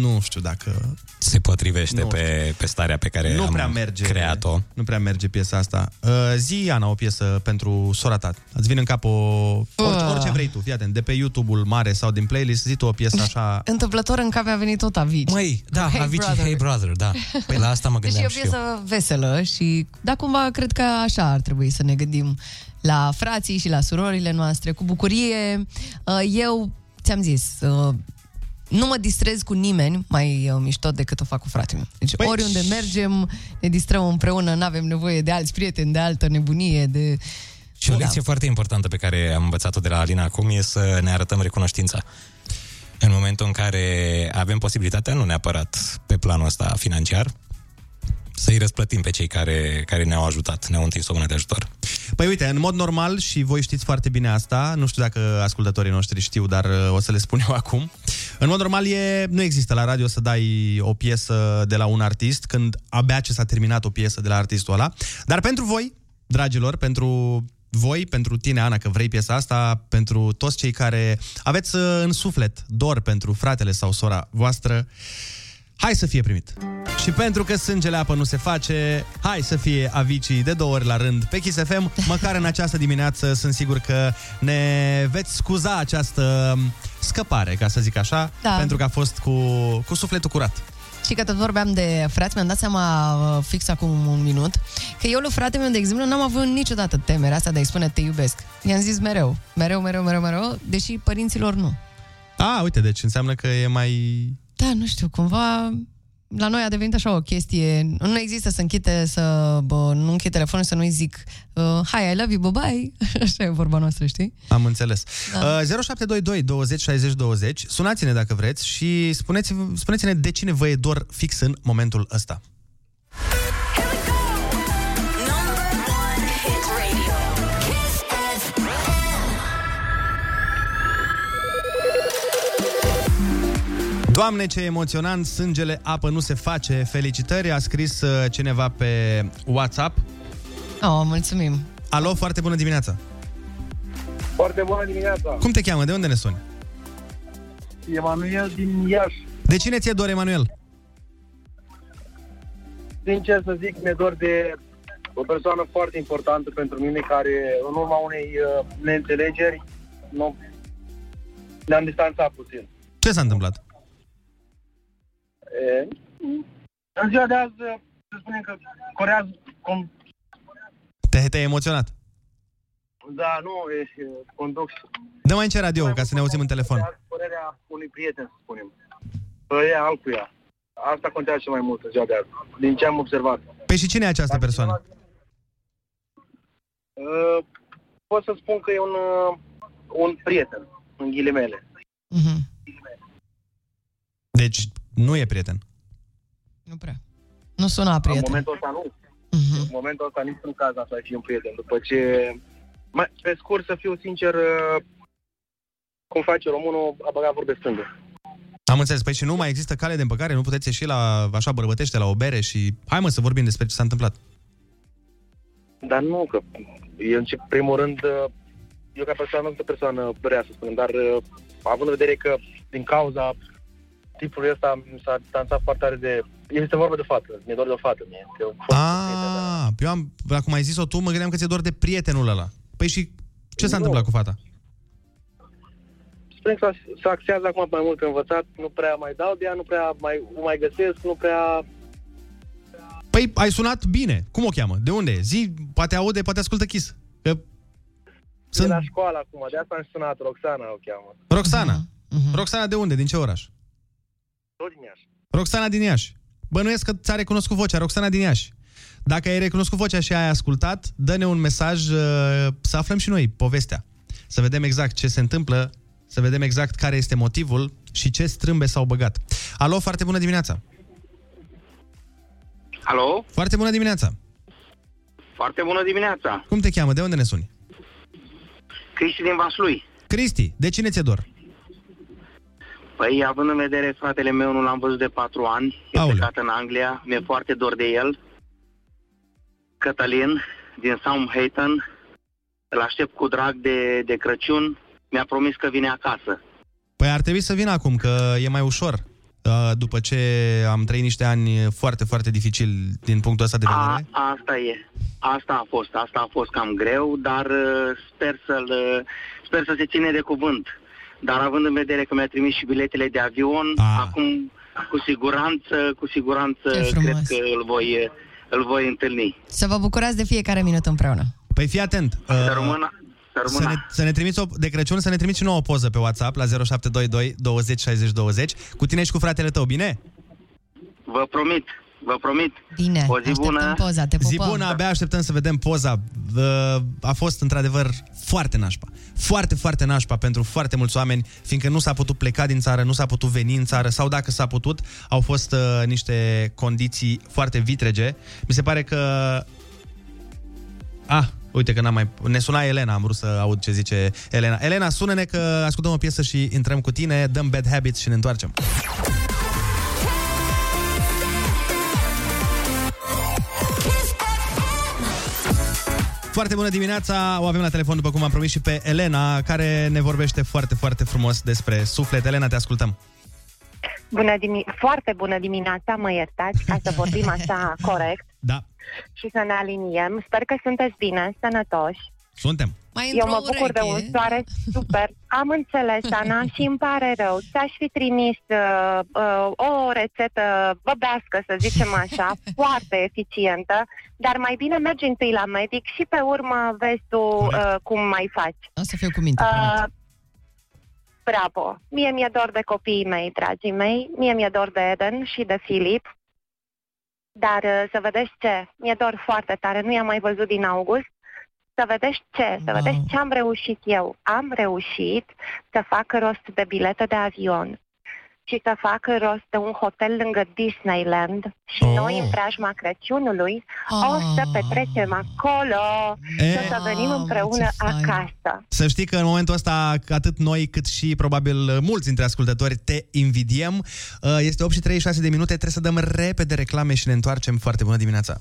Nu știu dacă... Se potrivește Nu pe, pe starea pe care nu am prea merge, creat-o. Nu prea merge piesa asta. Uh, zi, Ana, o piesă pentru sora ta. Îți vine în cap o... Orice, Ah. orice vrei tu, fii atent. De pe YouTube-ul mare sau din playlist, zi tu o piesă așa... Întâmplător în cap mi-a venit tot Avicii. Măi, da, Hey Avicii, brother. Hey Brother, da. Păi la asta mă Deci gândeam e o și eu. piesă veselă și, da, cumva, cred că așa ar trebui să ne gândim la frații și la surorile noastre, cu bucurie. Uh, Eu, ți-am zis, uh, nu mă distrez cu nimeni mai uh, mișto decât o fac cu fratele meu. Deci păi... oriunde mergem, ne distrăm împreună, nu avem nevoie de alți prieteni, de altă nebunie, de... Și o Da. lecție foarte importantă pe care am învățat-o de la Alina acum e să ne arătăm recunoștința. În momentul în care avem posibilitatea, nu neapărat pe planul ăsta financiar, să-i răsplătim pe cei care, care ne-au ajutat, ne-au întins o mână de ajutor. Păi uite, în mod normal, și voi știți foarte bine asta, nu știu dacă ascultătorii noștri știu, dar uh, o să le spun eu acum. În mod normal, e, nu există la radio să dai o piesă de la un artist când abia ce s-a terminat o piesă de la artistul ăla. Dar pentru voi, dragilor, pentru voi, pentru tine, Ana, că vrei piesa asta, pentru toți cei care aveți uh, în suflet dor pentru fratele sau sora voastră, hai să fie primit. Și pentru că sângele apă nu se face, hai să fie avicii de două ori la rând pe Kiss FM, măcar în această dimineață sunt sigur că ne veți scuza această scăpare, ca să zic așa, Da. pentru că a fost cu, cu sufletul curat. Și că tot vorbeam de frați, mi-am dat seama uh, fix acum un minut că eu lui frate meu, de exemplu, n-am avut niciodată temerea asta de a-i spune te iubesc. I-am zis mereu, mereu, mereu, mereu, mereu, deși părinților nu. A, uite, deci înseamnă că e mai... Da, nu știu, cumva la noi a devenit așa o chestie, nu există să închide, să bă, nu închid telefonul și să nu-i zic uh, Hi, I love you, bye-bye. Așa e vorba noastră, știi? Am înțeles. Da. Uh, 0722 20 60 20. Sunați-ne dacă vreți și spuneți, spuneți-ne de cine vă e dor fix în momentul ăsta. Doamne, ce emoționant, sângele apă nu se face. Felicitări, a scris uh, cineva pe WhatsApp. Oh, mulțumim. Alo, foarte bună dimineața. Foarte bună dimineața. Cum te cheamă? De unde ne suni? Emanuel din Iași. De cine ți-e dor, Emanuel? Sincer să zic, mi-e dor de o persoană foarte importantă pentru mine care, în urma unei uh, neînțelegeri, nu, ne-am distanțat puțin. Ce s-a întâmplat? E, în ziua de azi, uh, să spunem că corează, cum, Te, te-ai emoționat. da, nu, e, e, conduc Dă mai încet radio ca să ne auzim în telefon. părerea unui prieten, să spunem. Părerea altuia. Asta contează cel mai mult în ziua de azi, din ce am observat. Păi și cine e această persoană? Uh, pot să spun că e un, uh, un prieten, în ghilimele. Deci, nu e prieten. Nu prea. Nu suna a În prieten. momentul ăsta nu. În momentul ăsta nici în caz asta și un prieten. După ce, mai, pe scurt, să fiu sincer, uh, cum face românul, a băgat vorbe stângă. Am Am înțeles. Păi și nu mai există cale de împăcare? Nu puteți ieși la, așa bărbătește, la o bere și... Hai mă să vorbim despre ce s-a întâmplat. Dar nu, că eu în primul rând, uh, eu ca persoană nu sunt o persoană rea, să spunem, dar uh, având în vedere că din cauza tipului ăsta mi s-a distanțat foarte tare de... Este vorba de fată, mi-e doar de o fată. Mie. Eu, Ah, eu am, acum ai zis-o tu, mă gândeam că ți-e doar de prietenul ăla. Păi și ce s-a Nu. întâmplat cu fata? Spunem că s- se axează acum mai mult pe învățat, nu prea mai dau de ea, nu prea mai, o mai găsesc, nu prea... Păi ai sunat bine. Cum o cheamă? De unde? e? Zi, poate aude, poate ascultă chis. Că... Sunt... De la școală acum, de asta am sunat, Roxana o cheamă. Roxana. Roxana de unde? Din ce oraș? Tot din Iași. Roxana din Iași. Bănuiesc că ți-a recunoscut vocea, Roxana din Iași. Dacă ai recunoscut vocea și ai ascultat, dă-ne un mesaj uh, să aflăm și noi povestea. Să vedem exact ce se întâmplă, să vedem exact care este motivul și ce strâmbe s-au băgat. Alo, foarte bună dimineața! Alo? Foarte bună dimineața! Foarte bună dimineața! Cum te cheamă? De unde ne suni? Cristi din Vaslui. Cristi, de cine ți-e dor? Păi, având în vedere fratele meu, nu l-am văzut de patru ani, e Aoleu. plecat în Anglia, mi-e foarte dor de el. Cătălin, din Southampton, îl aștept cu drag de, de Crăciun, mi-a promis că vine acasă. Păi ar trebui să vină acum, că e mai ușor. uh, După ce am trăit niște ani foarte, foarte dificili din punctul ăsta de vedere. A, asta e. Asta a fost, asta a fost cam greu, dar uh, sper să-l, uh, sper să se ține de cuvânt. Dar având în vedere că mi-a trimis și biletele de avion, Ah. acum cu siguranță, cu siguranță Ce frumos. cred că îl voi, îl voi întâlni. Să vă bucurați de fiecare minut împreună. Păi fii atent. Să rămână, să Să rămână. ne, să ne trimiți o, de Crăciun, să ne trimiți și nouă o poză pe WhatsApp la 0722 20 60 20 cu tine și cu fratele tău, bine? Vă promit, vă promit. Bine, O zi așteptăm bună. poza, te Zi pupăm. bună, abia așteptăm să vedem poza. Uh, A fost într-adevăr foarte nașpa. Foarte, foarte nașpa pentru foarte mulți oameni, fiindcă nu s-a putut pleca din țară, nu s-a putut veni în țară sau dacă s-a putut, au fost uh, niște condiții foarte vitrege. Mi se pare că... Ah, uite că n-am mai... Ne suna Elena, am vrut să aud ce zice Elena. Elena, sună-ne că ascultăm o piesă și intrăm cu tine, dăm Bad Habits și ne întoarcem. Foarte bună dimineața, o avem la telefon după cum am promis și pe Elena, care ne vorbește foarte, foarte frumos despre suflet. Elena, te ascultăm. Bună dimi- foarte bună dimineața, mă iertați, ca să vorbim așa corect Da. și să ne aliniem. Sper că sunteți bine, sănătoși. Suntem. Mai Eu într-o mă bucur de un ureche. soare super. Am înțeles, Ana, și îmi pare rău. Ți-aș fi trimis uh, uh, o rețetă băbească, să zicem așa, foarte eficientă, dar mai bine mergi întâi la medic și pe urmă vezi tu uh, cum mai faci. O să fiu cu minte. Uh, bravo! Mie mi-e dor de copiii mei, dragii mei. Mie mi-e dor de Eden și de Filip. Dar uh, să vedeți ce, mi-e dor foarte tare. Nu i-am mai văzut din august. Să vedeți ce, să Wow. vedeți ce am reușit eu. Am reușit să fac rost de bilete de avion și să fac rost de un hotel lângă Disneyland și Oh. noi în preajma Crăciunului o să Oh. petrecem acolo E. și o să venim Wow, împreună ce fain. acasă. Să știi că în momentul ăsta, atât noi cât și probabil mulți dintre ascultători te invidiem. Uh, Este 8 și 36 de minute, trebuie să dăm repede reclame și ne întoarcem. Foarte bună dimineața!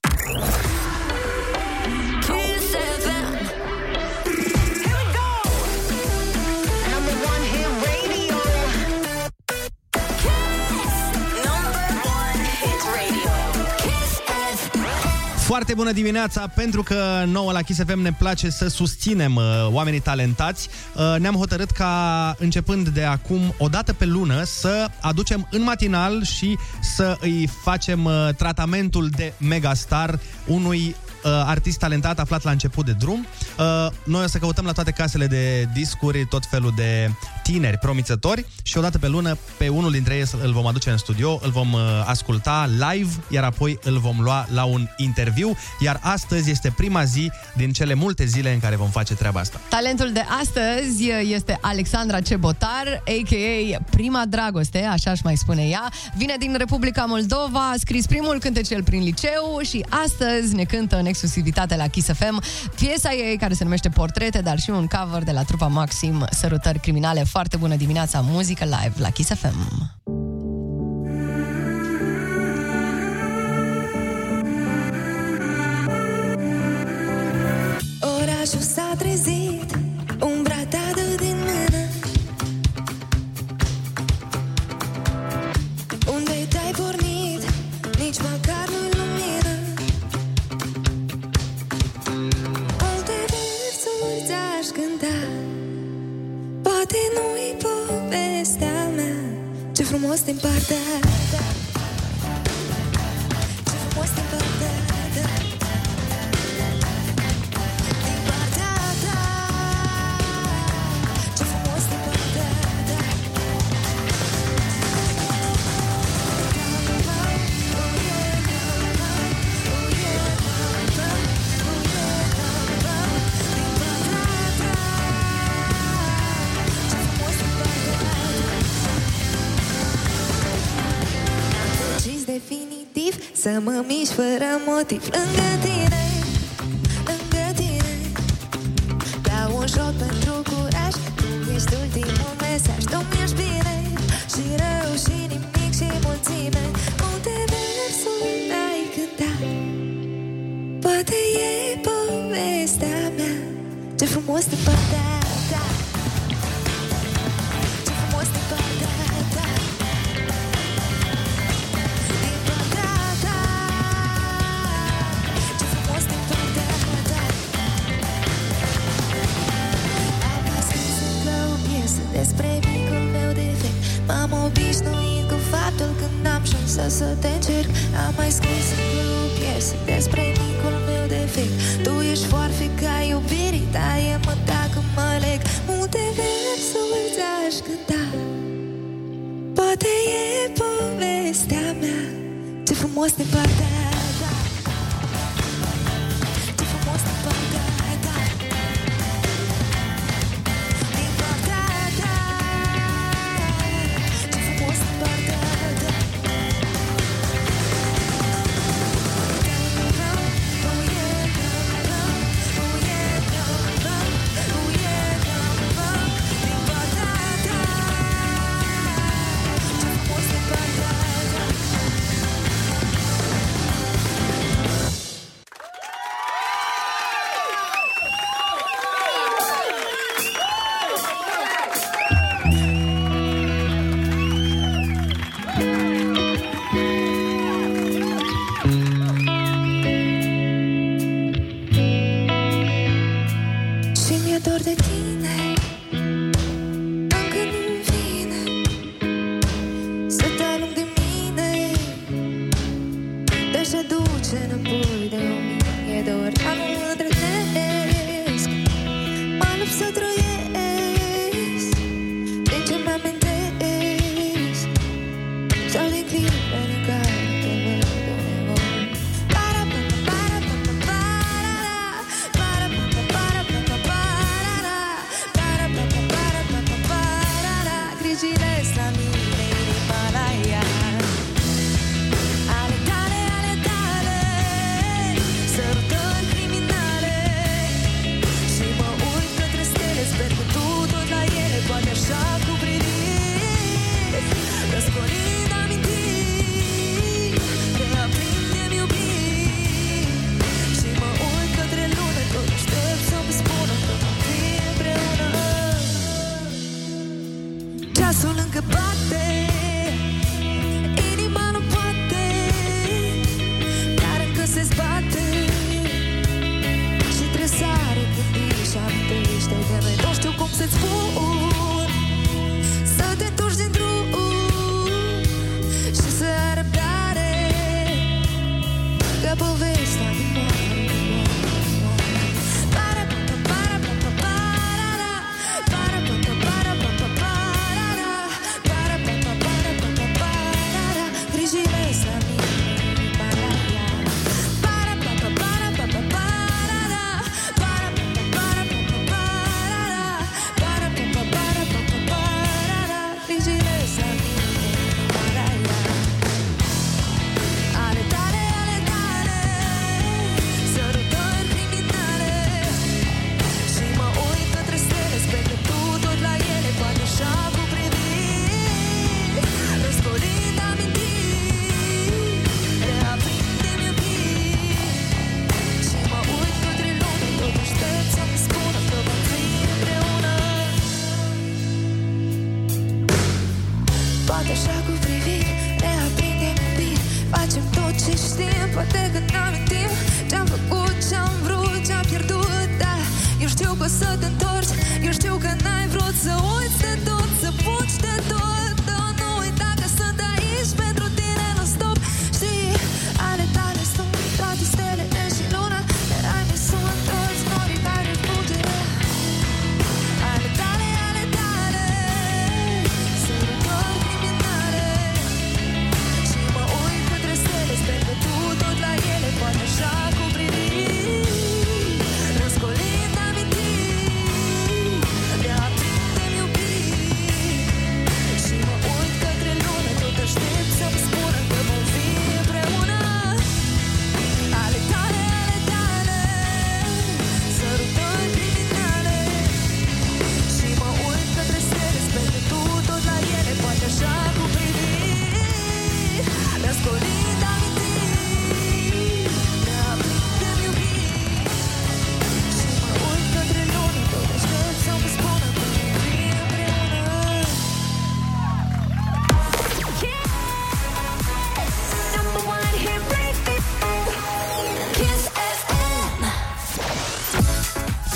Foarte bună dimineața, pentru că nouă la Kiss FM ne place să susținem uh, oamenii talentați. Uh, ne-am hotărât ca, începând de acum, o dată pe lună, să aducem în matinal și să îi facem uh, tratamentul de megastar unui uh, artist talentat aflat la început de drum. Uh, noi o să căutăm la toate casele de discuri tot felul de tineri promițători și odată pe lună pe unul dintre ei îl vom aduce în studio, îl vom uh, asculta live, iar apoi îl vom lua la un interviu, iar astăzi este prima zi din cele multe zile în care vom face treaba asta. Talentul de astăzi este Alexandra Cebotar, a.k.a. Prima Dragoste, așa aș mai spune ea. Vine din Republica Moldova, a scris primul cântecel prin liceu și astăzi ne cântă în exclusivitate la Kiss FM, piesa ei care se numește Portrete, dar și un cover de la trupa Maxim, Sărutări Criminale. Foarte bună dimineața, muzică live la Kiss FM. Orașul s-a trezit Ce frumos din mă mișc fără motiv. Lângă tine,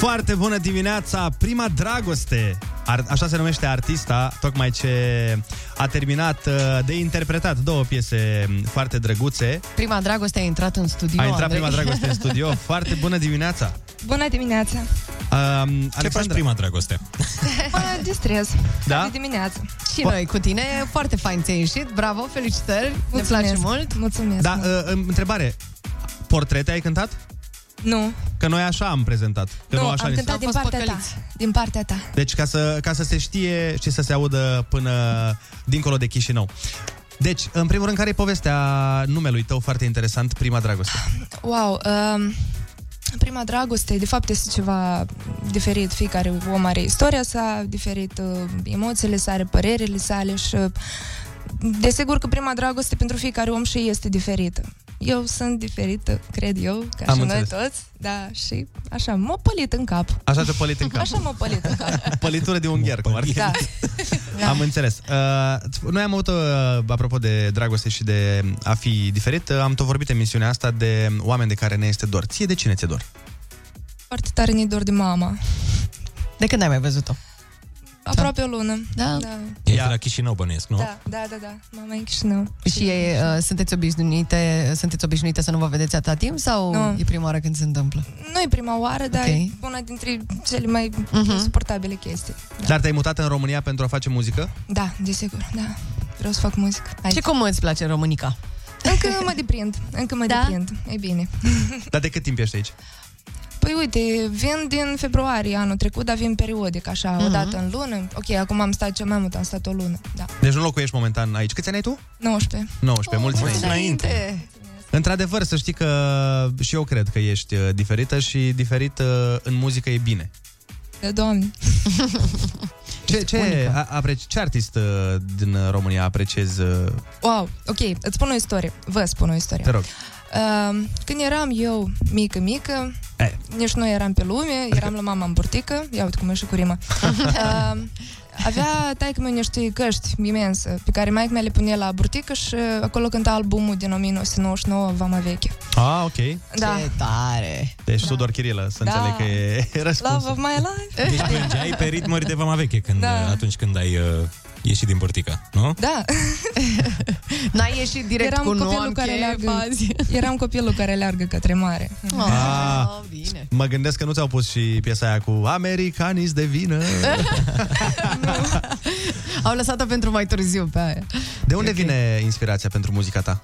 Foarte bună dimineața! Prima dragoste! Ar, așa se numește artista, tocmai ce a terminat uh, de interpretat două piese mm, foarte drăguțe. Prima dragoste a intrat în studio. A intrat Andrei. prima dragoste în studio. Foarte bună dimineața! Bună dimineața! Um, Ce faci prima dragoste? Mă distrez. Da? De dimineață. Și noi cu tine, foarte fain ți-ai ieșit, bravo, felicitări, ne place mult. Mulțumesc. Da, uh, întrebare. Portrete ai cântat? Nu. Că noi așa am prezentat. Că nu, așa am ni se- cântat din partea ta. Din partea ta. Deci ca să, ca să se știe și să se audă până dincolo de Chișinău. Deci, în primul rând, care e povestea numelui tău foarte interesant, Prima Dragoste? Wow. Um, prima dragoste, de fapt, este ceva diferit. Fiecare om are istoria sa, diferit uh, emoțiile sale, părerile sale și uh, desigur că prima dragoste pentru fiecare om și este diferită. Eu sunt diferită, cred eu, ca Am și înțeles. noi toți. Da, și așa, m-a pălit în cap. Așa te pălit în cap. Așa m-a pălit în cap. Pălitură de ungher, cum ar fi. Da. Am înțeles. Uh, noi am avut, uh, apropo de dragoste și de a fi diferit, uh, am tot vorbit în emisiunea asta de oameni de care ne este dor. Ție de cine ți-e dor? Foarte tare ne dor de mama. De când ai mai văzut-o? Aproape o lună. Da. Da, E de la Chișinău, bănuiesc, nu? da, da, da, da. Mama e în Chișinău. Și e, uh, sunteți obișnuite, sunteți obișnuite să nu vă vedeți atâta timp sau Nu. e prima oară când se întâmplă? Nu e prima oară, dar Ok. e una dintre cele mai uh-huh. suportabile chestii. Dar te-ai mutat în România pentru a face muzică? Da, desigur, da. Vreau să fac muzică. Aici. Și cum îți place românica? Încă mă deprind, încă mă Da? deprind. E bine. Dar de cât timp ești aici? Păi uite, vin din februarie anul trecut, dar vin periodic, așa, Mhm. uh-huh. o dată în lună. Ok, acum am stat cel mai mult, am stat o lună, da. Deci nu locuiești momentan aici. Câți ani ai tu? 19. 19, mulți mulți înainte. Într-adevăr, să știi că și eu cred că ești uh, diferită și diferit uh, în muzică e bine. De doamne. Ce, ce, a, apreci, ce artist uh, din România apreciezi? Uh, Wow, ok, îți spun o istorie. Vă spun o istorie. te rog. Uh, când eram eu mică, mică, Eh. nici nu eram pe lume, eram la mama în burtică, ia uite cum e și cu rima. Uh, avea taică meu niște căști imense pe care maică mea le punea la burtică și acolo cânta albumul din 1999, Vama Veche. Ah, ok. Da. Ce tare! Deci Tudor Chirilă, să Da. înțeleg că e răspunsul. Love of my life. Deci plângeai pe ritmuri de vama veche când, Da. atunci când ai uh, ieșit din burtică, nu? Da. N-ai ieșit direct eram cu nu copilul am care cheie, leargă, fazi. Eram copilul care leargă către mare. Ah, bine. mă gândesc că nu ți-au pus și piesa aia cu Americanis de vină. Au lăsat-o pentru mai târziu pe aia. De unde vine inspirația pentru muzica ta?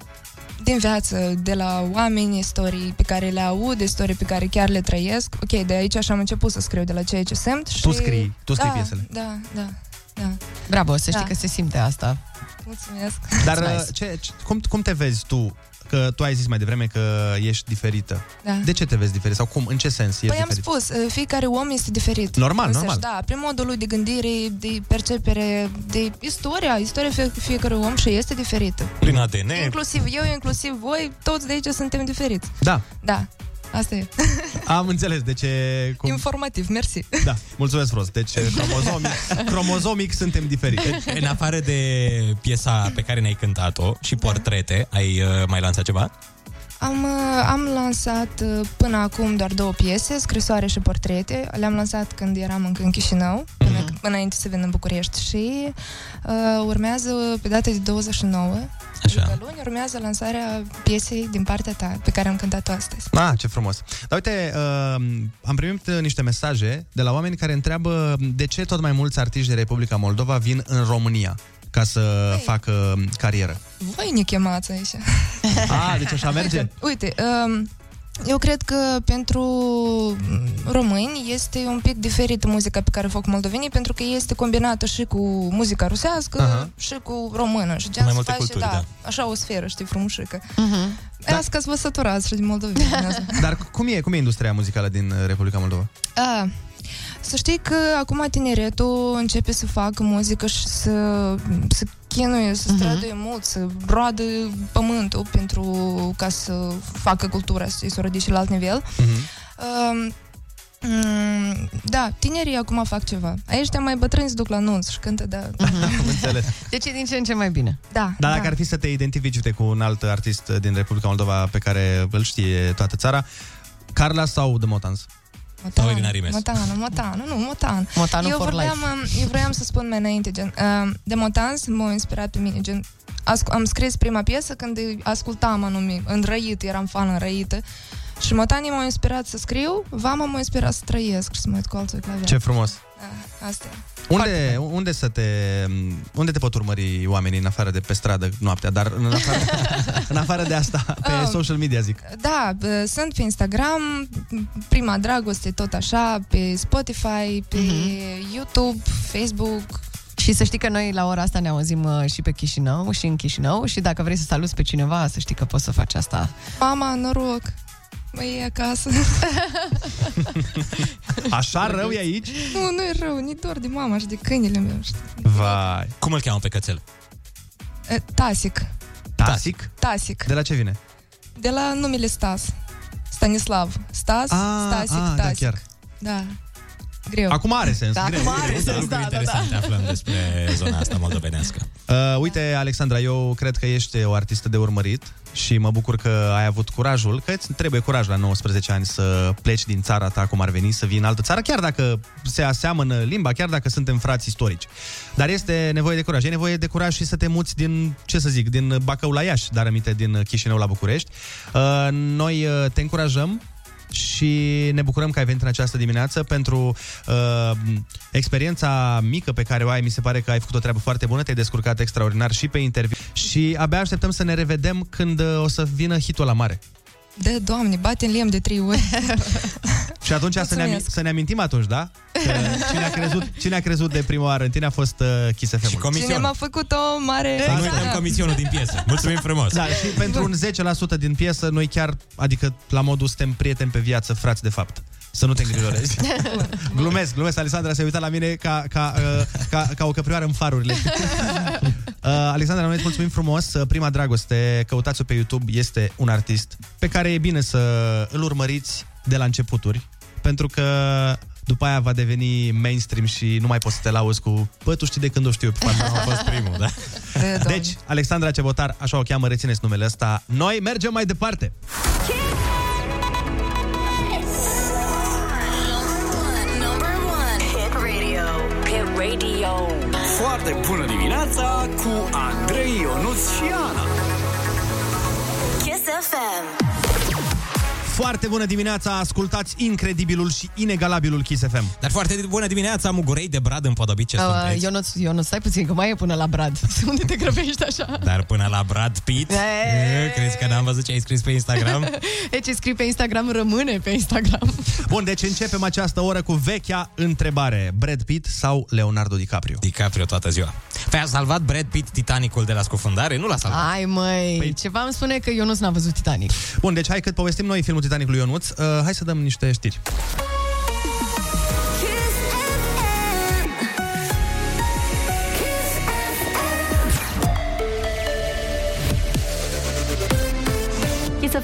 din viață, de la oameni, istorii pe care le aud, istorii pe care chiar le trăiesc. Ok, de aici așa am început să scriu de la ceea ce simt. Și... Tu scrii, tu scrii da, piesele. Da, da, da. Bravo, să știi Da. că se simte asta. Mulțumesc. Dar Nice. uh, ce, ce, cum, cum te vezi tu? Că tu ai zis mai devreme că ești diferită. Da. De ce te vezi diferit? Sau cum? În ce sens ești Păi am diferit? spus, uh, fiecare om este diferit. Normal, Însăși, normal. Da, prin modul lui de gândire, de percepere, de istoria, istoria fie, fiecărui om și este diferită. Prin ADN. Inclusiv eu, inclusiv voi, toți de aici suntem diferiți. Da. Da. Asta e. Am înțeles, deci e... Cum... Informativ, mersi. Da, mulțumesc frumos. Deci cromozomic, cromozomic suntem diferiți. În afară de piesa pe care ne-ai cântat-o și portrete, ai uh, mai lansat ceva? Am, uh, am lansat uh, până acum doar două piese, scrisoare și portrete. Le-am lansat când eram încă în Chișinău, până, Mhm. până înainte să vin în București și uh, urmează pe data de 29, Așa. adică luni, urmează lansarea piesei din partea ta, pe care am cântat-o astăzi. Ah, ce frumos. Dar uite, uh, am primit uh, niște mesaje de la oameni care întreabă de ce tot mai mulți artiști de Republica Moldova vin în România ca să facă um, carieră. Voi ne chemați aici. Ah, deci așa merge? Uite, um, eu cred că pentru români este un pic diferită muzica pe care o fac moldovenii, pentru că este combinată și cu muzica rusească Aha. și cu română. Și Cu gen mai se multe face, culturi, da, da. așa o sferă, știi, frumușică. Uh-huh. Da. Asta să vă săturați și de moldoveni. Dar cum e, cum e industria muzicală din uh, Republica Moldova? A, să știi că acum tineretul începe să facă muzică și să, să chinuie, să străduie mult, să roadă pământul pentru ca să facă cultura, să să o ridice la alt nivel. Um, mm, da, tinerii acum fac ceva. Aici mai bătrâni se duc la nunți și cântă, da. Am înțeles. Deci e din ce în ce mai bine. Da, Dar dacă ar fi să te identifici uite, cu un alt artist din Republica Moldova pe care îl știe toată țara, Carla sau The Motans? Motan, Irina Rimes. Motan, Motan, nu, Motan. Motanul eu for vorbeam, life. Eu vreau să spun mai înainte, gen, uh, de Motan m-a inspirat pe mine, gen, asc- am scris prima piesă când ascultam anume, înrăit, eram fan înrăită, și Motanii m-au inspirat să scriu, Vama m-a inspirat să trăiesc și să mă uit cu altul clavier. Ce frumos! Da, asta e. Unde, unde, să te, unde te pot urmări oamenii în afară de pe stradă noaptea, dar în afară, în afară de asta, pe Oh. social media zic. Da, bă, sunt pe Instagram, Prima Dragoste, tot așa, pe Spotify, pe YouTube, Facebook. Și să știi că noi la ora asta ne auzim uh, și pe Chișinău și în Chișinău și dacă vrei să saluți pe cineva, să știi că poți să faci asta. Mama, noroc! Mă iei acasă. Așa rău e aici? Nu, nu e rău, ni dor de mama și de câinele meu. știi? Vai. Cum îl cheamă pe cățel? E, Tasic. Tasic? Tasic. De la ce vine? De la numele Stas. Stanislav. Stas, Ah, Stasic, ah, da, Tasic. chiar. Da. Greu. Acum are sens. Da, greu, acum greu, are da. sens, Lucruri da, da, interesante da. aflăm despre zona asta moldovenească. Uh, uite, Alexandra, eu cred că ești o artistă de urmărit și mă bucur că ai avut curajul, că îți trebuie curaj la 19 ani să pleci din țara ta cum ar veni, să vii în altă țară, chiar dacă se aseamănă limba, chiar dacă suntem frați istorici. Dar este nevoie de curaj. E nevoie de curaj și să te muți din, ce să zic, din Bacău la Iași, dar aminte din Chișinău la București. Uh, noi uh, te încurajăm și ne bucurăm că ai venit în această dimineață pentru uh, experiența mică pe care o ai. Mi se pare că ai făcut o treabă foarte bună, te-ai descurcat extraordinar și pe interviu și abia așteptăm să ne revedem când uh, o să vină hitul la mare. De, doamne, bate în lemn de trei ori. Și atunci să ne, Mulțumesc. să ne amintim atunci, da? Că cine, a crezut, cine a crezut de prima oară în tine a fost uh, Kiss FM. Și Cine m-a făcut o mare... Să nu uităm comisionul din piesă. Mulțumim frumos! Da, și pentru un 10% din piesă, noi chiar, adică la modul suntem prieteni pe viață, frați de fapt. Să nu te îngrijorezi. glumesc, glumesc. Alexandra se uita la mine ca, ca, uh, ca, ca o căprioară în farurile. uh, Alexandra, noi îți mulțumim frumos. Uh, Prima dragoste, căutați-o pe YouTube, este un artist pe care e bine să îl urmăriți de la începuturi, pentru că după aia va deveni mainstream și nu mai poți să te lauzi cu Bă, tu știi de când o știu eu pe fata mea, a fost primul, da? Deci, Alexandra Cebotar, așa o cheamă, rețineți numele ăsta. Noi mergem mai departe. Number Foarte bună dimineața cu Andrei Ionuț și Ana. Kiss FM. Foarte bună dimineața, ascultați incredibilul și inegalabilul Kiss FM. Dar foarte bună dimineața, mugurei de brad împodobit ce Uh, sunteți. Ionuț, Ionuț, stai puțin, că mai e până la Brad. Unde te grăbești așa? Dar până la Brad Pitt, Eee. crezi că n-am văzut ce ai scris pe Instagram? E ce scrii pe Instagram rămâne pe Instagram. Bun, deci începem această oră cu vechea întrebare. Brad Pitt sau Leonardo DiCaprio? DiCaprio toată ziua. Păi a salvat Brad Pitt Titanicul de la scufundare? Nu l-a salvat. Ai măi, păi... ceva îmi spune că Ionuț n-a văzut Titanic. Bun, deci hai cât povestim noi filmul Titanic lui Ionuț, uh, hai să dăm niște știri.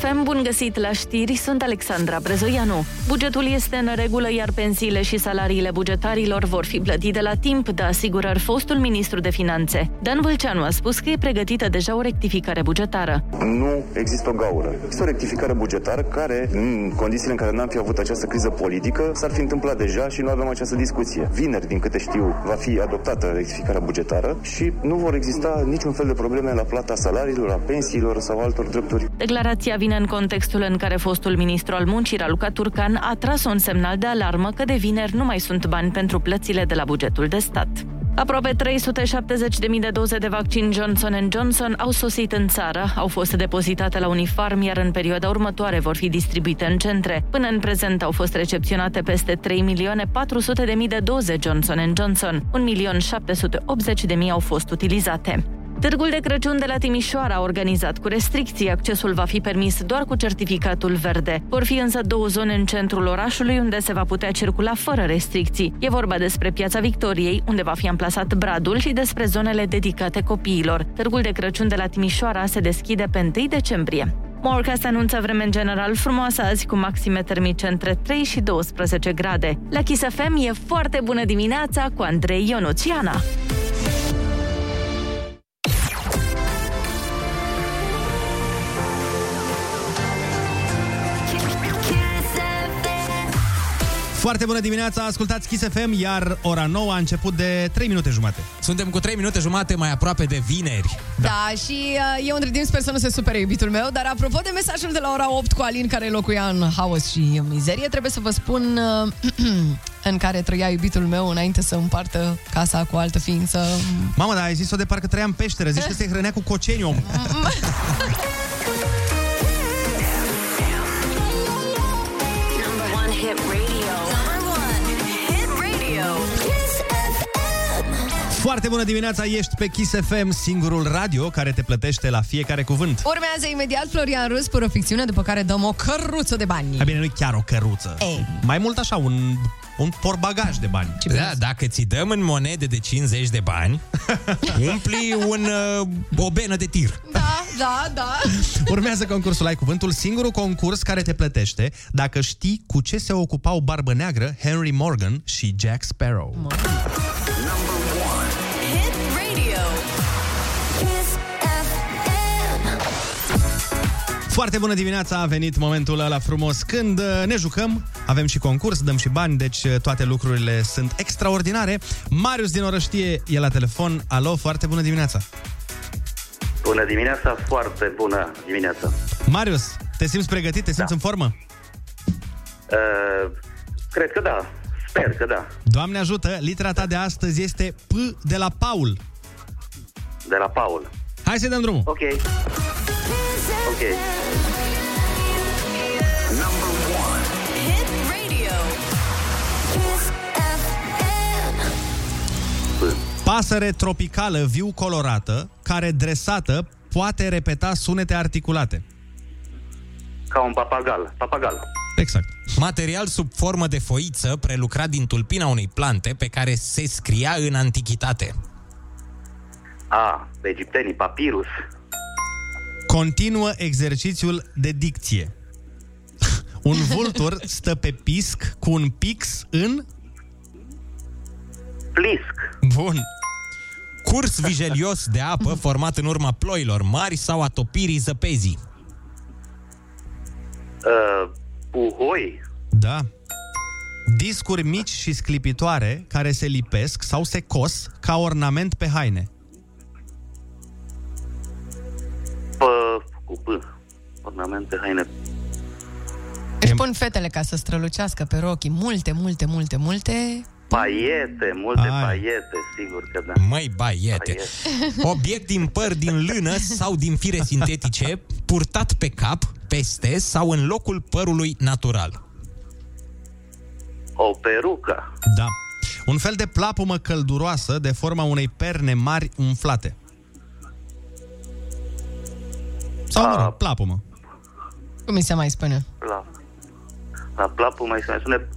Chisafem, bun găsit la știri, sunt Alexandra Brezoianu. Bugetul este în regulă, iar pensiile și salariile bugetarilor vor fi plătite la timp, de asigurări fostul ministru de finanțe. Dan Vâlceanu a spus că e pregătită deja o rectificare bugetară. Nu există o gaură. Este o rectificare bugetară care, în condițiile în care n-am fi avut această criză politică, s-ar fi întâmplat deja și nu avem această discuție. Vineri, din câte știu, va fi adoptată rectificarea bugetară și nu vor exista niciun fel de probleme la plata salariilor, a pensiilor sau altor drepturi. Declarația vine în contextul în care fostul ministru al muncii, Raluca Turcan, a tras un semnal de alarmă că de vineri nu mai sunt bani pentru plățile de la bugetul de stat. Aproape 370.000 de doze de vaccin Johnson Johnson au sosit în țară, au fost depozitate la Unifarm, iar în perioada următoare vor fi distribuite în centre. Până în prezent au fost recepționate peste 3.400.000 de doze Johnson Johnson, 1.780.000 au fost utilizate. Târgul de Crăciun de la Timișoara a organizat cu restricții. Accesul va fi permis doar cu certificatul verde. Vor fi însă două zone în centrul orașului unde se va putea circula fără restricții. E vorba despre Piața Victoriei, unde va fi amplasat Bradul și despre zonele dedicate copiilor. Târgul de Crăciun de la Timișoara se deschide pe 1 decembrie. Morecast anunță vreme în general frumoasă azi cu maxime termice între 3 și 12 grade. La Kiss FM e foarte bună dimineața cu Andrei Ionuțiana. Foarte bună dimineața, ascultați Kiss FM, iar ora 9 a început de 3 minute jumate. Suntem cu 3 minute jumate mai aproape de vineri. Da, și uh, eu între timp sper să nu se supere iubitul meu, dar apropo de mesajul de la ora 8 cu Alin care locuia în haos și mizerie, trebuie să vă spun uh, în care trăia iubitul meu înainte să împartă casa cu altă ființă. Mamă, dar ai zis-o de parcă trăia în peșteră, zici că se hrănea cu coceni om. Foarte bună dimineața, ești pe Kiss FM, singurul radio care te plătește la fiecare cuvânt. Urmează imediat Florian Rus, pură ficțiune, după care dăm o căruță de bani. Mai bine, nu chiar o căruță. Ei. Mai mult așa, un, un porbagaj de bani. Da, dacă ți dăm în monede de 50 de bani, umpli un, uh, o benă de tir. Da, da, da. Urmează concursul Ai Cuvântul, singurul concurs care te plătește dacă știi cu ce se ocupau Barbă Neagră, Henry Morgan și Jack Sparrow. Hit Foarte bună dimineața, a venit momentul ăla frumos când uh, ne jucăm, avem și concurs, dăm și bani, deci uh, toate lucrurile sunt extraordinare. Marius din Orăștie e la telefon. Alo, foarte bună dimineața. Bună dimineața, foarte bună dimineața. Marius, te simți pregătit? Te simți da. în formă? Uh, cred că da, sper că da. Doamne ajută, litera ta de astăzi este P de la Paul. De la Paul. Hai să dăm drumul. Ok. Ok. Hit radio. Kiss FM. Pasăre tropicală viu colorată, care dresată poate repeta sunete articulate. Ca un papagal. Papagal. Exact. Material sub formă de foiță prelucrat din tulpina unei plante pe care se scria în antichitate. A, egiptenii, papirus. Continuă exercițiul de dicție. Un vultur stă pe pisc cu un pix în... Plisc. Bun. Curs vigelios de apă format în urma ploilor mari sau a topirii zăpezii. Uh, puhoi. Da. Discuri mici și sclipitoare care se lipesc sau se cos ca ornament pe haine. Cu P. Ornamente, haine. Își pun fetele ca să strălucească pe rochii. Multe, multe, multe, multe. Paiete, multe Ai. paiete, sigur că da. Măi, baiete. Obiect din păr din lână sau din fire sintetice, purtat pe cap, peste sau în locul părului natural. O perucă. Da. Un fel de plapumă călduroasă de forma unei perne mari umflate. Sau, mă rog, plapumă. Cum mi se mai spune? La, la plapul mai se mai spune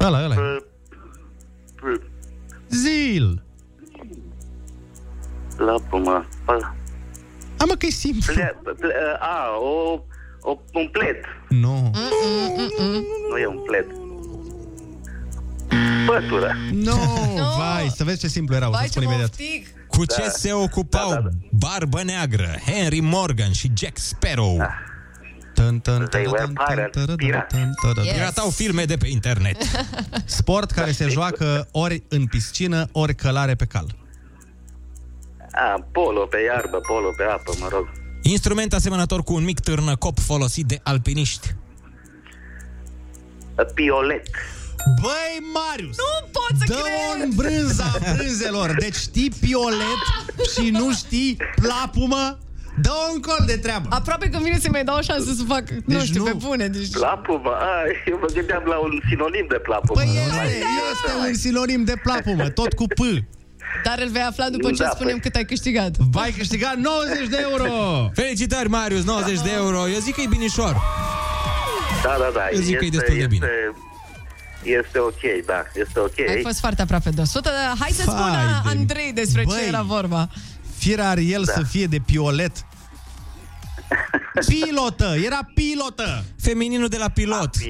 Ăla, ăla. pl, pl, Zil. plapul, mă. Pl, Am mă că e simplu. ple, ple, a, o, O, un pled. Nu. Nu e un pled. Pătură. Nu, vai, să vezi ce simplu era, o să Vai, spun ce imediat. Cu ce se ocupau da, da, da. Barbă Neagră, Henry Morgan și Jack Sparrow? Tân, tân, They were pirates, pirați. Yes. Piratau filme de pe internet. Sport care se joacă ori în piscină, ori călare pe cal. A, polo pe iarbă, polo pe apă, mă rog. Instrument asemănător cu un mic târnăcop folosit de alpiniști. Piolet. Băi, Marius! Nu pot să Dă cred! în brânza brânzelor. Deci știi piolet și nu știi plapumă? dă un col de treabă. Aproape că vine să mai dau o șansă să fac, deci nu știu, nu. pe bune. Deci... Plapumă? A, eu mă gândeam la un sinonim de plapumă. Păi este, este un sinonim de plapumă, tot cu P. Dar îl vei afla după ce Da, spunem cât ai câștigat. Vai câștiga 90 de euro! Felicitări, Marius, 90 de euro. Eu zic că e binișor. Da, da, da. Eu zic că e destul de bine. Este ok, da, este ok. Ai fost foarte aproape de 100, dar hai să Vai spună de- Andrei despre Băi. ce era vorba. Firar el să fie de piolet. Pilotă, era pilotă. Femininul de la pilot.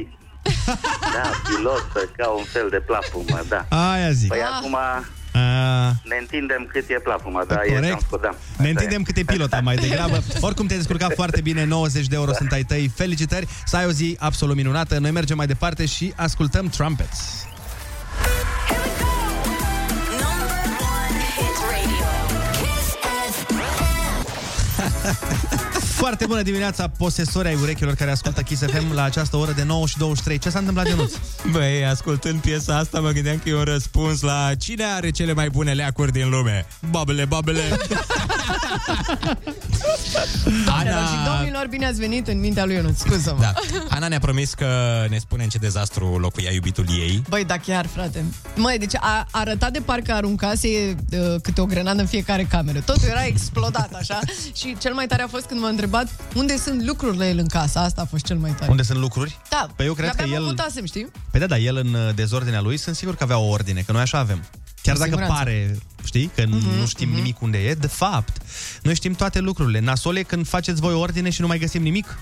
Da, pilot, ca un fel de plapumă, da. Aia zic. Păi acum A, ne întindem cât e plapuma, da, e Corect. cam scudam. ne întindem cât e pilota mai degrabă. Oricum te-ai descurcat foarte bine, 90 de euro sunt ai tăi. Felicitări, să ai o zi absolut minunată. Noi mergem mai departe și ascultăm Trumpets. Foarte bună dimineața, posesori ai urechilor care ascultă Kiss FM la această oră de 9 și 23. Ce s-a întâmplat, Ionuț? Băi, ascultând piesa asta, mă gândeam că e un răspuns la cine are cele mai bune leacuri din lume. Babele, babele. Doamnelor și domnilor, bine ați venit în mintea lui Ionuț. Scuză-mă. Da. Ana ne-a promis că ne spune în ce dezastru locuia iubitul ei. Băi, da chiar, frate. Măi, deci a arătat de parcă aruncase uh, câte o grenadă în fiecare cameră. Totul era explodat, așa. și cel mai tare a fost când m-a întrebat unde sunt lucrurile el în casă. Asta a fost cel mai tare. Unde sunt lucruri? Da, Păi eu cred că de-abia el- mă mutasem, știi? Păi da, da, el în uh, dezordinea lui sunt sigur că avea o ordine, că noi așa avem. Chiar Cu dacă siguranță. pare, știi, că Mhm, nu știm nimic unde e, de fapt, noi știm toate lucrurile. Nasol e când faceți voi ordine și nu mai găsim nimic.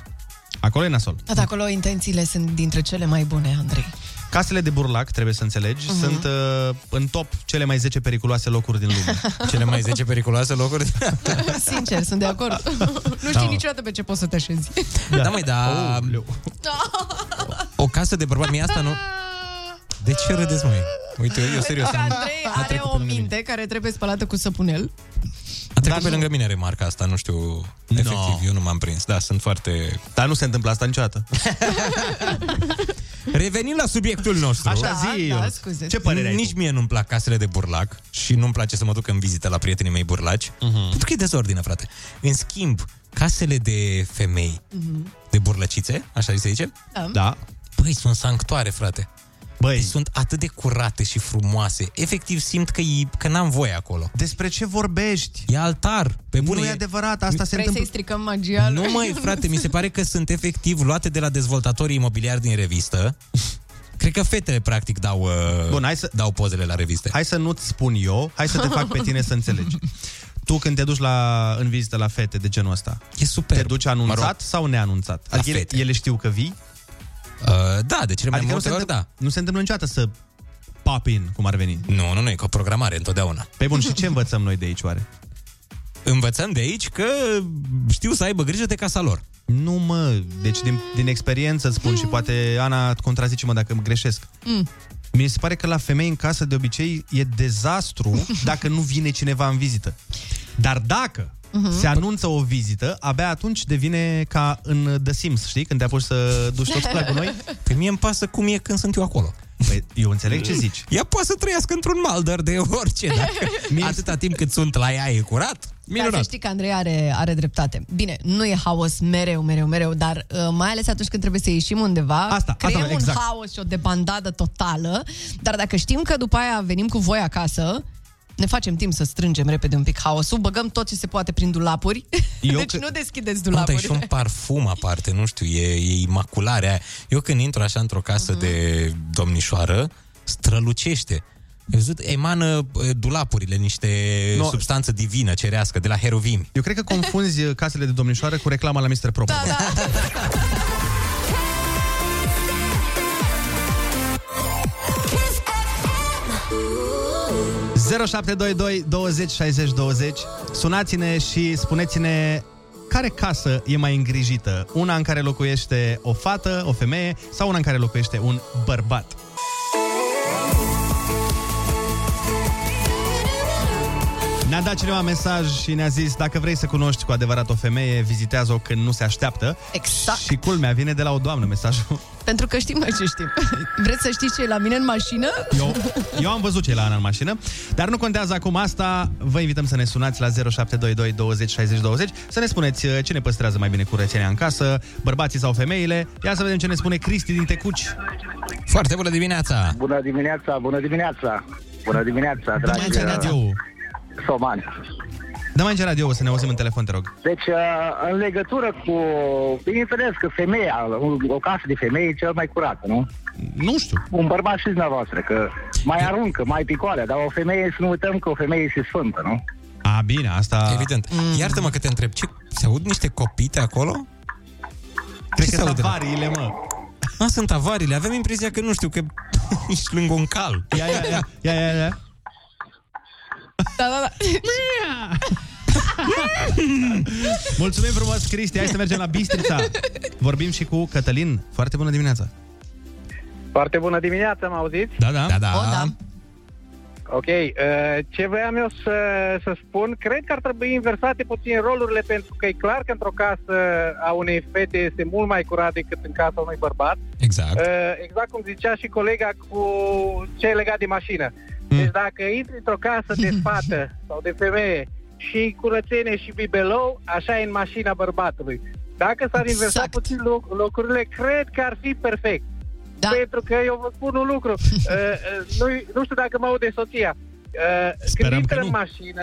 Acolo e nasol. Da, da, acolo intențiile sunt dintre cele mai bune, Andrei. Casele de burlac, trebuie să înțelegi, Mhm. sunt uh, în top cele mai 10 periculoase locuri din lume. Cele mai 10 periculoase locuri? Sincer, sunt de acord. nu știi Da. niciodată pe ce poți să te așezi. Da, da măi, da... O casă de bărbat, mie asta nu... De ce râdeți, măi? Uite, eu serios Pentru că am... Andrei a are trecut o pe lângă mine. minte care trebuie spălată cu săpunel. A trecut pe lângă mine remarca asta, nu știu... Efectiv, eu nu m-am prins. Da, sunt foarte... Dar nu se întâmplă asta niciodată. Revenim la subiectul nostru. Așa, Da, zi, da, Ionuț. scuze. Ce părere ai Nici mie nu-mi plac casele de burlac și nu-mi place să mă duc în vizită la prietenii mei burlaci, uh-huh. pentru că e dezordine, frate. În schimb, casele de femei, de burlăcițe, așa se zice? Da. Da. Băi, sunt sanctoare, frate. Băi. Deci sunt atât de curate și frumoase. Efectiv simt că, e, că n-am voie acolo. Despre ce vorbești? E altar. Pe bune, nu e adevărat, asta se Vrei întâmplă. să-i stricăm magia lui? Nu mai, frate, mi se pare că sunt efectiv luate de la dezvoltatorii imobiliari din revistă. Cred că fetele, practic, dau, uh, Bun, hai să- dau pozele la reviste. Hai să nu-ți spun eu, hai să te fac pe tine să înțelegi. Tu când te duci la, în vizită la fete de genul ăsta, e super. te duci anunțat Mă rog. sau neanunțat? La Adică ele, fete. ele știu că vii? Uh, da, de cele mai adică multe nu se, ori, da. întâmplă, nu se întâmplă niciodată să pop in, cum ar veni. Nu, nu, nu, e cu o programare întotdeauna. Pe bun, și ce învățăm noi de aici, oare? Învățăm de aici că știu să aibă grijă de casa lor. Nu, mă, deci din, din experiență îți spun și poate Ana contrazice-mă dacă îmi greșesc. Mm. Mi se pare că la femei în casă de obicei e dezastru dacă nu vine cineva în vizită. Dar dacă Mhm. se anunță o vizită, abia atunci devine ca în The Sims, știi? Când te apuci să duci toți plagul noi. Păi mie îmi pasă cum e când sunt eu acolo. Păi, eu înțeleg ce zici. Ea poate să trăiască într-un maldăr de orice, dacă atâta timp cât sunt la ea e curat, Dar să minunat. știi că Andrei are, are dreptate. Bine, nu e haos mereu, mereu, mereu, dar uh, mai ales atunci când trebuie să ieșim undeva, Asta, creăm asta, un exact. haos și o debandadă totală, dar dacă știm că după aia venim cu voi acasă, ne facem timp să strângem repede un pic haosul, băgăm tot ce se poate prin dulapuri, Eu deci că- nu deschideți Conta, e dulapuri. și un parfum aparte, nu știu, e, e imacularea aia. Eu când intru așa într-o casă Mhm. de domnișoară, strălucește. Ai văzut? Emană uh, dulapurile niște No. no. substanță divină, cerească, de la herovimi. Eu cred că confunzi uh, casele de domnișoară cu reclama la Mr. Proper. Da, da. 0722 20 60 20 Sunați-ne și spuneți-ne care casă e mai îngrijită? Una în care locuiește o fată, o femeie sau una în care locuiește un bărbat? Ne-a dat cineva mesaj și ne-a zis dacă vrei să cunoști cu adevărat o femeie, vizitează-o când nu se așteaptă. Exact. Și culmea vine de la o doamnă mesajul. Pentru că știm noi ce știm. Vreți să știți ce e la mine în mașină? Eu, eu am văzut ce e la Ana în mașină, dar nu contează acum asta. Vă invităm să ne sunați la 0722 20 60 20 să ne spuneți uh, ce ne păstrează mai bine curățenia în casă, bărbații sau femeile. Ia să vedem ce ne spune Cristi din Tecuci. Foarte bună dimineața! Bună dimineața, bună dimineața! Bună dimineața, dragi mai radio. Somani! Dă mai în radio să ne auzim în telefon, te rog. Deci, uh, în legătură cu... Bineînțeles că femeia, o casă de femeie e cel mai curată, nu? Nu știu. Un bărbat și dumneavoastră, că mai aruncă, mai picoale, dar o femeie, să nu uităm că o femeie este sfântă, nu? A, bine, asta... Evident. Mm. Iartă-mă că te întreb, ce, se aud niște copite acolo? Cred Ce că se sunt aude? avariile, mă. A, sunt avariile. Avem impresia că, nu știu, că ești lângă un cal. Ia, ia, ia, ia, ia, ia. Da, da, da. Mulțumim frumos, Cristi. Hai să mergem la Bistrița. Vorbim și cu Cătălin. Foarte bună dimineața. Foarte bună dimineața, mă auziți? Da, da. Da, da. O, da. Ok, uh, ce voiam eu să, să spun, cred că ar trebui inversate puțin rolurile, pentru că e clar că într-o casă a unei fete este mult mai curat decât în casa unui bărbat. Exact. Uh, exact cum zicea și colega cu ce e legat de mașină. Deci dacă intri într-o casă de fată sau de femeie și curățenie și bibelou, așa e în mașina bărbatului. Dacă s-ar inversa Exact. puțin loc- locurile, cred că ar fi perfect. Da. Pentru că eu vă spun un lucru. Uh, uh, nu, nu știu dacă mă aude soția. Uh, când Sperăm intră că în nu. mașină,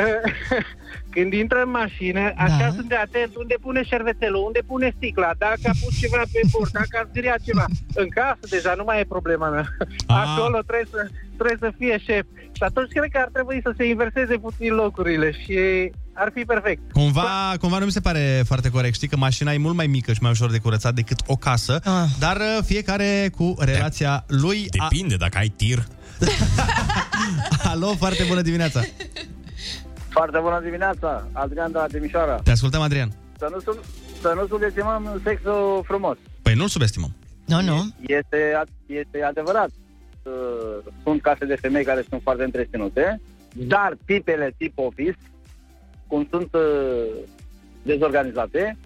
uh, când intră în mașină, așa Da. sunt de atent unde pune șervețelul, unde pune sticla, dacă a pus ceva pe bord, dacă a zgâriat ceva. În casă deja nu mai e problema mea. Ah. Acolo trebuie să, trebuie să fie șef. Și atunci cred că ar trebui să se inverseze puțin locurile și ar fi perfect. Cumva, cumva nu mi se pare foarte corect. Știi că mașina e mult mai mică și mai ușor de curățat decât o casă, Ah. dar uh, fiecare cu relația lui. A... Depinde dacă ai tir. Alo, foarte bună dimineața. Foarte bună dimineața, Adrian de la Timișoara. Te ascultăm, Adrian. Să nu, sub, să nu subestimăm sexul frumos. Păi nu-l subestimăm. Nu, nu. Este, este adevărat. Uh, Sunt case de femei care sunt foarte întreținute, dar tipele tip office, cum sunt uh, dezorganizate,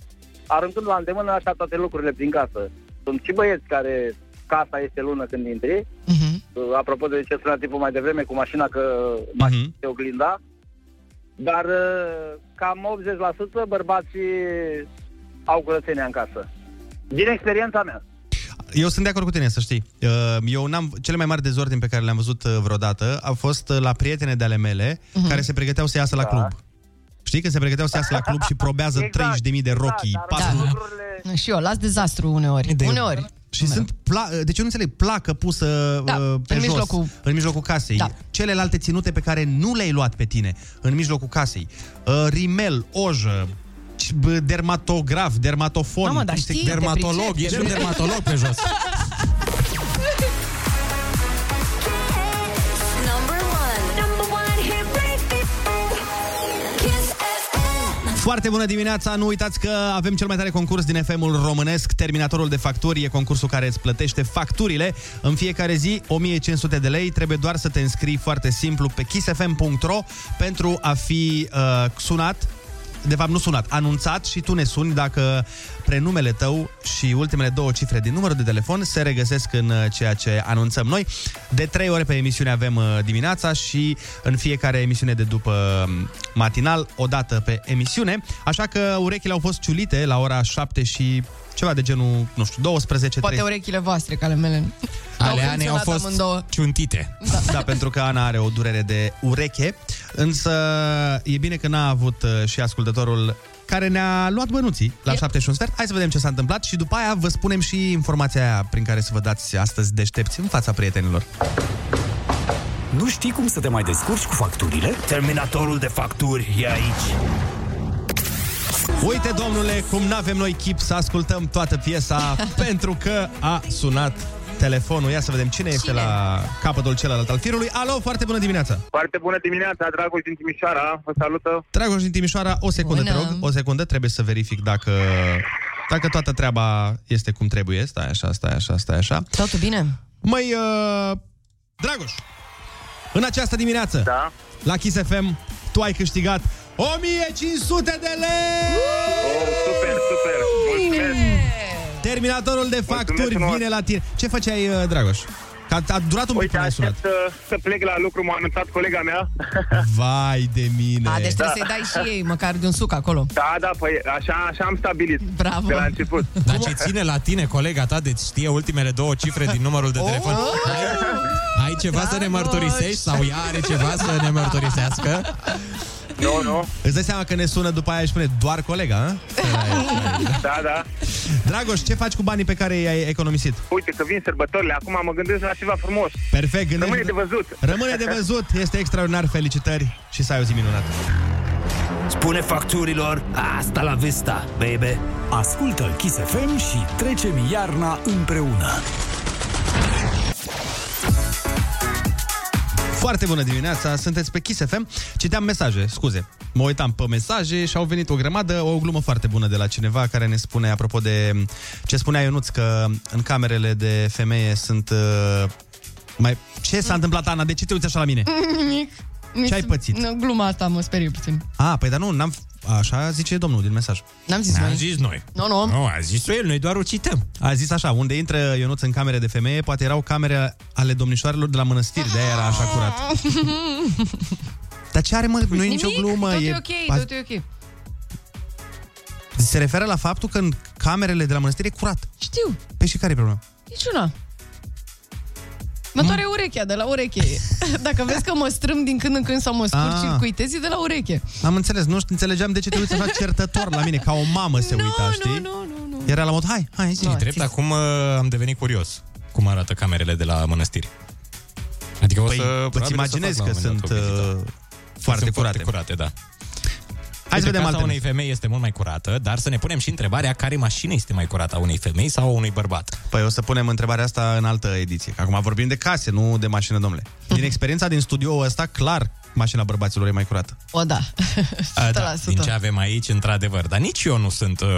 aruncând la îndemână așa toate lucrurile prin casă. Sunt și băieți care casa este lună când intri, Mhm. Uh, apropo de ce spunea tipul mai devreme cu mașina că mașina Mhm. se oglinda, dar uh, cam 80% bărbații au curățenia în casă. Din experiența mea. Eu sunt de acord cu tine, să știi. Uh, Eu n-am, cele mai mari dezordini pe care le-am văzut uh, vreodată au fost uh, la prietene de ale mele Mhm. care se pregăteau să iasă la Da. club. Știi că se pregăteau să iasă la club și probează Exact, 30.000 de rochii, dar patru... lucrurile... Și eu las dezastru uneori. De- Uneori. Și sunt pla- deci eu nu înțeleg, placă pusă Da, uh, pe în jos, mijlocul- în mijlocul casei. Da. Celelalte ținute pe care nu le-ai luat pe tine în mijlocul casei. Uh, rimel, ojă, c- b- dermatograf, dermatofon. Mamă, dar cum se- știi, te Dermatolog, pricepi, ești te un dermatolog pe jos. Number one. Number one hit radio. Kiss FM. Foarte bună dimineața! Nu uitați că avem cel mai tare concurs din FM-ul românesc, Terminatorul de Facturi. E concursul care îți plătește facturile în fiecare zi, 1500 de lei. Trebuie doar să te înscrii foarte simplu pe kissfm.ro pentru a fi uh, sunat de fapt nu sunat, anunțat și tu ne suni dacă prenumele tău și ultimele două cifre din numărul de telefon se regăsesc în uh, ceea ce anunțăm noi. De trei ore pe emisiune avem uh, dimineața și în fiecare emisiune de după um, matinal, o dată pe emisiune. Așa că urechile au fost ciulite la ora 7 și ceva de genul, nu știu, 12, Poate 13. urechile voastre, ca ale mele. Ale Au Anei au funcționat fost amândouă. ciuntite. Da. da, pentru că Ana are o durere de ureche, însă e bine că n-a avut uh, și ascultătorul care ne-a luat bănuții la Yep. 7 și un sfert. Hai să vedem ce s-a întâmplat și după aia vă spunem și informația aia prin care să vă dați astăzi deștepți în fața prietenilor. Nu știi cum să te mai descurci cu facturile? Terminatorul de facturi e aici. Uite, domnule, cum n-avem noi chip să ascultăm toată piesa pentru că a sunat telefonul. Ia să vedem cine, este la capătul celălalt al firului. Alo, foarte bună dimineața! Foarte bună dimineața, Dragoș din Timișoara. Vă salută. Dragoș din Timișoara, o secundă, Bună. te rog. O secundă, trebuie să verific dacă, dacă toată treaba este cum trebuie. Stai așa, stai așa, stai așa. Totul bine? Măi, uh, Dragoș, în această dimineață, da. la Kiss FM, tu ai câștigat 1500 de lei! Oh, super, super. Mulțumesc. Terminatorul de facturi frumos. vine la tine. Ce făceai, uh, Dragoș? Că a, a durat un pic Uite, până ai sunat. aștept să, să plec la lucru, m-a anunțat colega mea. Vai de mine! A, deci trebuie să-i dai și ei măcar de un suc acolo. Da, da, păi așa, așa am stabilit. Bravo. De la început. Dar ce ține la tine, colega ta, deci știe ultimele două cifre din numărul de telefon? Ai, ai ceva să ne mărturisești sau ea are ceva să ne mărturisească? Nu, nu. Îți dai seama că ne sună după aia și spune doar colega, a? Da, da. Dragoș, ce faci cu banii pe care i-ai economisit? Uite că vin sărbătorile, acum mă gândesc la ceva frumos. Perfect, gândește... Rămâne de văzut. Rămâne de văzut, este extraordinar, felicitări și să ai o zi minunată. Spune facturilor, asta la vista, baby. Ascultă Kiss FM și trecem iarna împreună. Foarte bună dimineața, sunteți pe Kiss FM. Citeam mesaje, scuze. Mă uitam pe mesaje și au venit o grămadă, o glumă foarte bună de la cineva care ne spune, apropo de ce spunea Ionuț, că în camerele de femeie sunt... Uh, mai... Ce s-a întâmplat, Ana? De ce te uiți așa la mine? Nimic. Ce ai pățit? Nu, gluma asta mă sperie puțin. A, păi dar nu, n-am... Așa zice domnul din mesaj. N-am zis N-am noi. zis noi. Nu, nu. Nu, a zis el, noi doar o cităm. A zis așa, unde intră Ionuț în camere de femeie, poate erau camere ale domnișoarelor de la mănăstiri, de aia era așa curat. Dar ce are, mă? Nu e nicio Nimic, glumă. tot e ok, tot e ok. Se referă la faptul că în camerele de la mănăstiri e curat. Știu, Pe și care e problema? niciuna. Mă doare urechea, de la ureche. Dacă vezi că mă strâm din când în când sau mă scurg Ah. circuitezi, e de la ureche. Am înțeles, nu știu, înțelegeam de ce te uiți așa certător la mine, ca o mamă se uita, știi? Nu, nu, nu. Era la mod, hai, hai, zi. E drept, acum uh, am devenit curios cum arată camerele de la mănăstiri. Adică o Păi, să... îți probabil o să imaginezi fac la că un moment sunt dat o vizită. uh, foarte sunt curate. Foarte curate, da. Hai să Uite, vedem casa alte unei femei este mult mai curată, dar să ne punem și întrebarea care mașină este mai curată, a unei femei sau a unui bărbat. Păi o să punem întrebarea asta în altă ediție. Că acum vorbim de case, nu de mașină, domnule. Din experiența din studio ăsta, clar, mașina bărbaților e mai curată. O, da. A, da, din ce avem aici, într-adevăr. Dar nici eu nu sunt, uh,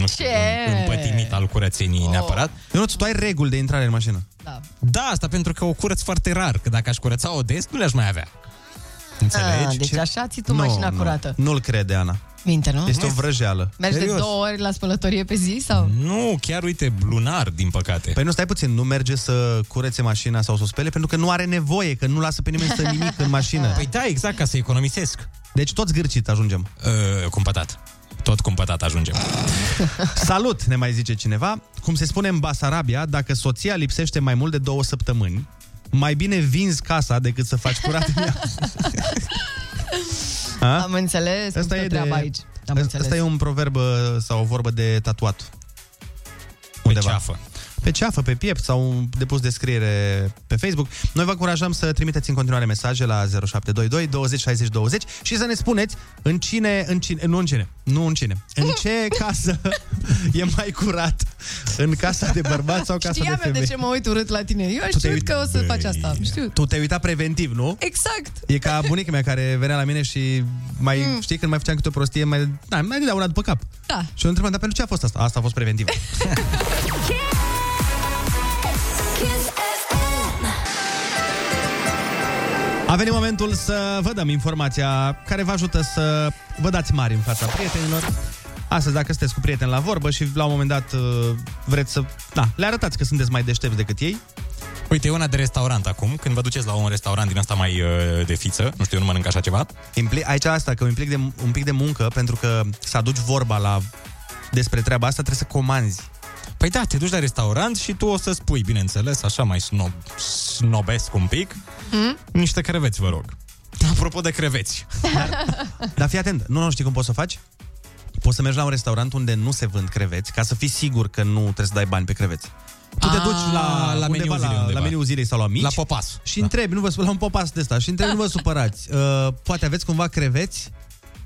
nu știu, Ce? împătimit al curățeniei oh. neapărat. Eu nu, tu ai reguli de intrare în mașină. Da. Da, asta pentru că o curăț foarte rar, că dacă aș curăța-o des, nu le-aș mai avea. Înțelegi? Ah, deci așa ții tu mașina curată. Nu-l crede, Ana. Minte, nu? Este o vrăjeală. Mergi de două ori la spălătorie pe zi sau? Nu, chiar uite, lunar, din păcate. Păi nu, stai puțin, nu merge să curețe mașina sau să o spele pentru că nu are nevoie, că nu lasă pe nimeni să nimic în mașină. Păi da, exact, ca să economisesc. Deci tot zgârcit ajungem. Uh, cumpătat. Tot cumpătat ajungem. Salut, ne mai zice cineva. Cum se spune în Basarabia, dacă soția lipsește mai mult de două săptămâni, mai bine vinzi casa decât să faci curat în ea. A? Am înțeles Asta cum e, stă de, treaba aici. Am asta înțeles. e un proverb uh, sau o vorbă de tatuat. Pe ceafă. Pe ceafă, pe piept sau depus descriere pe Facebook. Noi vă încurajăm să trimiteți în continuare mesaje la 0722 20 60 20 și să ne spuneți în cine, în cine, nu în cine, nu în cine, în ce casă e mai curat, în casa de bărbat sau casa Știam de eu femei. de ce mă uit urât la tine. Eu Tu te știu uiți- că o să faci asta. Știu. Tu te-ai uitat preventiv, nu? Exact. E ca bunica mea care venea la mine și mai, mm. știi, când mai făceam câte o prostie, mai, da, mai dădea una după cap. Da. Și eu întrebam, dar pentru ce a fost asta? Asta a fost preventiv. A venit momentul să vă dăm informația care vă ajută să vă dați mari în fața prietenilor. Astăzi, dacă sunteți cu prieteni la vorbă și la un moment dat uh, vreți să... Da, le arătați că sunteți mai deștepți decât ei. Uite, e una de restaurant acum. Când vă duceți la un restaurant din asta mai uh, de fiță, nu știu, eu nu mănânc așa ceva. Impli- aici asta, că implic de, un pic de muncă, pentru că să aduci vorba la despre treaba asta, trebuie să comanzi. Păi da, te duci la restaurant și tu o să spui, bineînțeles, așa mai snob, snobesc un pic, Mm? niște creveți, vă rog. Apropo de creveți. Dar fii atent, nu, nu știi cum poți să o faci? Poți să mergi la un restaurant unde nu se vând creveți, ca să fii sigur că nu trebuie să dai bani pe creveți. Tu te Ah, duci la, la undeva, meniul zilei la, undeva. la meniul zilei sau la mici. La popas. Și întrebi, nu vă, la un popas de ăsta, și întrebi, nu vă supărați. Uh, poate aveți cumva creveți?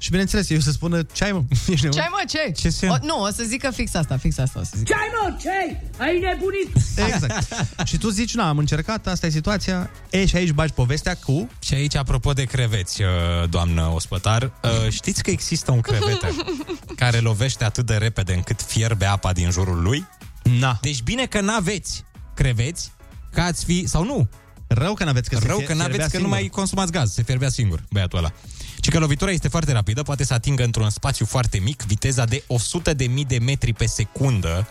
Și bineînțeles, eu să spună, ce ai mă? Ești nebun? Ce ai mă, ce? Ce se- o, nu, o să zică fix asta, fix asta o să zic. Ce ai mă, ce Ai nebunit? Exact. și tu zici, na, am încercat, asta e situația. E, și aici bagi povestea cu... Și aici, apropo de creveți, uh, doamnă ospătar, uh, știți că există un crevete care lovește atât de repede încât fierbe apa din jurul lui? Na. Deci bine că n-aveți creveți, că ați fi, sau nu, Rău că n-aveți, că se Rău fie- că fierbea n-aveți, că nu singur. mai consumați gaz, se fierbea singur, băiatul ăla. Și că lovitura este foarte rapidă, poate să atingă într-un spațiu foarte mic viteza de 100 de mii de metri pe secundă,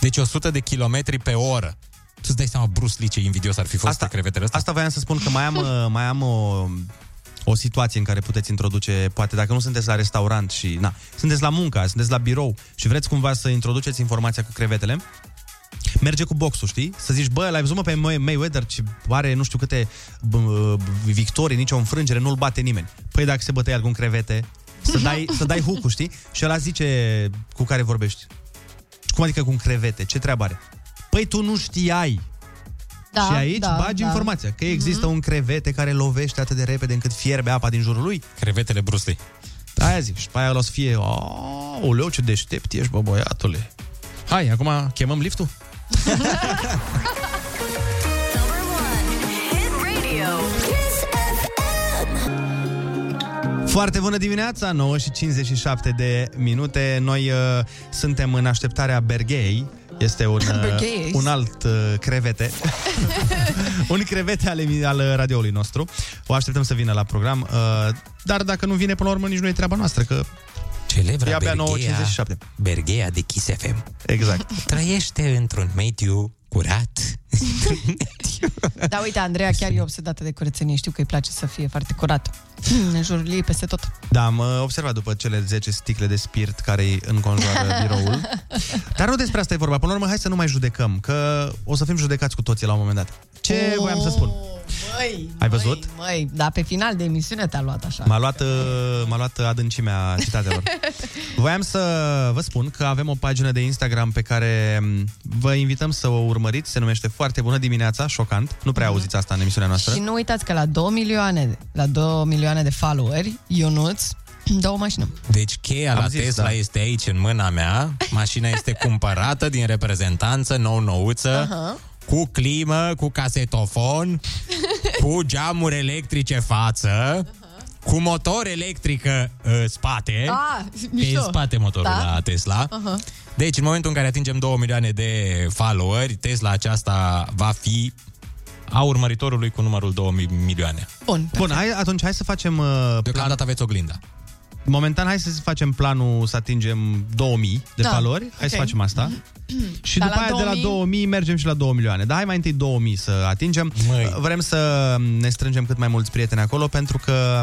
deci 100 de kilometri pe oră. Tu îți dai seama, Bruce Lee, ce invidios ar fi fost asta, crevetele ăsta? Asta voiam să spun că mai am, uh, mai am o, o situație în care puteți introduce, poate dacă nu sunteți la restaurant și, na, sunteți la muncă, sunteți la birou și vreți cumva să introduceți informația cu crevetele, merge cu boxul, știi? Să zici, bă, l-ai văzut mă pe May- Mayweather ce are nu știu câte bă, victorii, nicio înfrângere, nu-l bate nimeni. Păi dacă se bătăia cu crevete, să dai, să dai hook știi? Și ăla zice cu care vorbești. Cum adică cu crevete? Ce treabă are? Păi tu nu știai. Da, și aici da, bagi da. informația că există Mhm. un crevete care lovește atât de repede încât fierbe apa din jurul lui. Crevetele Bruce Lee. Aia zic. Și pe aia o să fie, oleu, ce deștept ești, bă, băiatule. Hai, acum chemăm liftul? Hit radio. Kiss FM. Foarte bună dimineața, 9 și 57 de minute. Noi uh, suntem în așteptarea Berghei. Este un, uh, Berghei. un alt uh, crevete. un crevete al, emi- al radioului nostru. O așteptăm să vină la program. Uh, dar dacă nu vine până la urmă, nici nu e treaba noastră, că Celebra e abia Berghea, 9.57. Berghea de Kiss FM. Exact. Trăiește într-un mediu curat. Da, uite, Andreea chiar e obsedată de curățenie. Știu că îi place să fie foarte curat. În jurul ei, peste tot. Da, am uh, observat după cele 10 sticle de spirit care îi înconjoară biroul. Dar nu despre asta e vorba. Până la urmă, hai să nu mai judecăm, că o să fim judecați cu toții la un moment dat. Ce Oh, voiam să spun? Măi, Ai văzut? Măi, da, pe final de emisiune te-a luat așa. M-a luat, uh, m-a luat adâncimea citatelor. Voiam să vă spun că avem o pagină de Instagram pe care m, vă invităm să o urmăriți. Se numește Foarte Bună Dimineața, șocant. Nu prea auziți asta în emisiunea noastră. Și nu uitați că la 2 milioane, la 2 milioane de followeri, Ionuț, dă o mașină. Deci cheia Am la zis, Tesla da. este aici în mâna mea, mașina este cumpărată din reprezentanță, nou-nouță, Aha. Cu climă, cu casetofon, cu geamuri electrice față, cu motor electrică uh, spate. Ah, că e mișto. în spate motorul Da. la Tesla. Aha. Deci, în momentul în care atingem 2 milioane de followeri, Tesla aceasta va fi a urmăritorului cu numărul 2 mi- milioane. Bun. Bun, hai, atunci hai să facem... Uh, Deocamdată aveți oglinda. Momentan, hai să facem planul să atingem 2000 de Da, valori. Hai ok. să facem asta. Și Dar după la aia de la 2000? 2000 mergem și la 2 milioane. Dar hai mai întâi 2000 să atingem. Măi. Vrem să ne strângem cât mai mulți prieteni acolo pentru că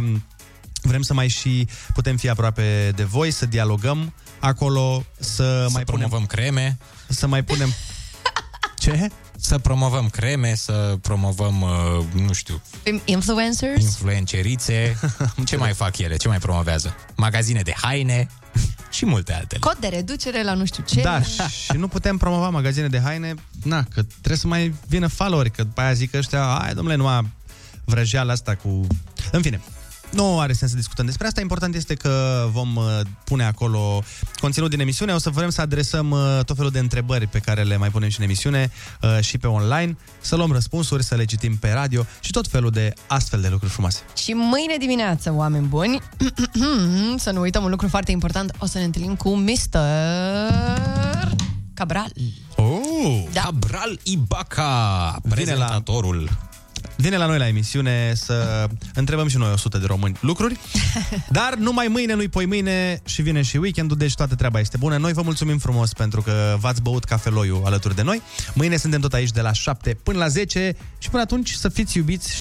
vrem să mai și putem fi aproape de voi, să dialogăm acolo, să, Să mai punem promovăm creme, să mai punem Ce? Să promovăm creme, să promovăm, uh, nu știu, Influencers? influencerițe. Ce mai fac ele? Ce mai promovează? Magazine de haine și multe altele. Cod de reducere la nu știu ce. Da, și nu putem promova magazine de haine, na, că trebuie să mai vină followeri, că după aia zic ăștia, hai domnule, numai vrăjeala asta cu... În fine, nu are sens să discutăm despre asta. Important este că vom uh, pune acolo conținut din emisiune. O să vrem să adresăm uh, tot felul de întrebări pe care le mai punem și în emisiune uh, și pe online, să luăm răspunsuri, să le citim pe radio și tot felul de astfel de lucruri frumoase. Și mâine dimineață, oameni buni, să nu uităm un lucru foarte important, o să ne întâlnim cu Mr. Cabral. Oh, da. Cabral Ibaca, prezentatorul. Vine la noi la emisiune să întrebăm și noi 100 de români lucruri. Dar numai mâine, nu-i poi mâine și vine și weekendul, deci toată treaba este bună. Noi vă mulțumim frumos pentru că v-ați băut cafeloiul alături de noi. Mâine suntem tot aici de la 7 până la 10 și până atunci să fiți iubiți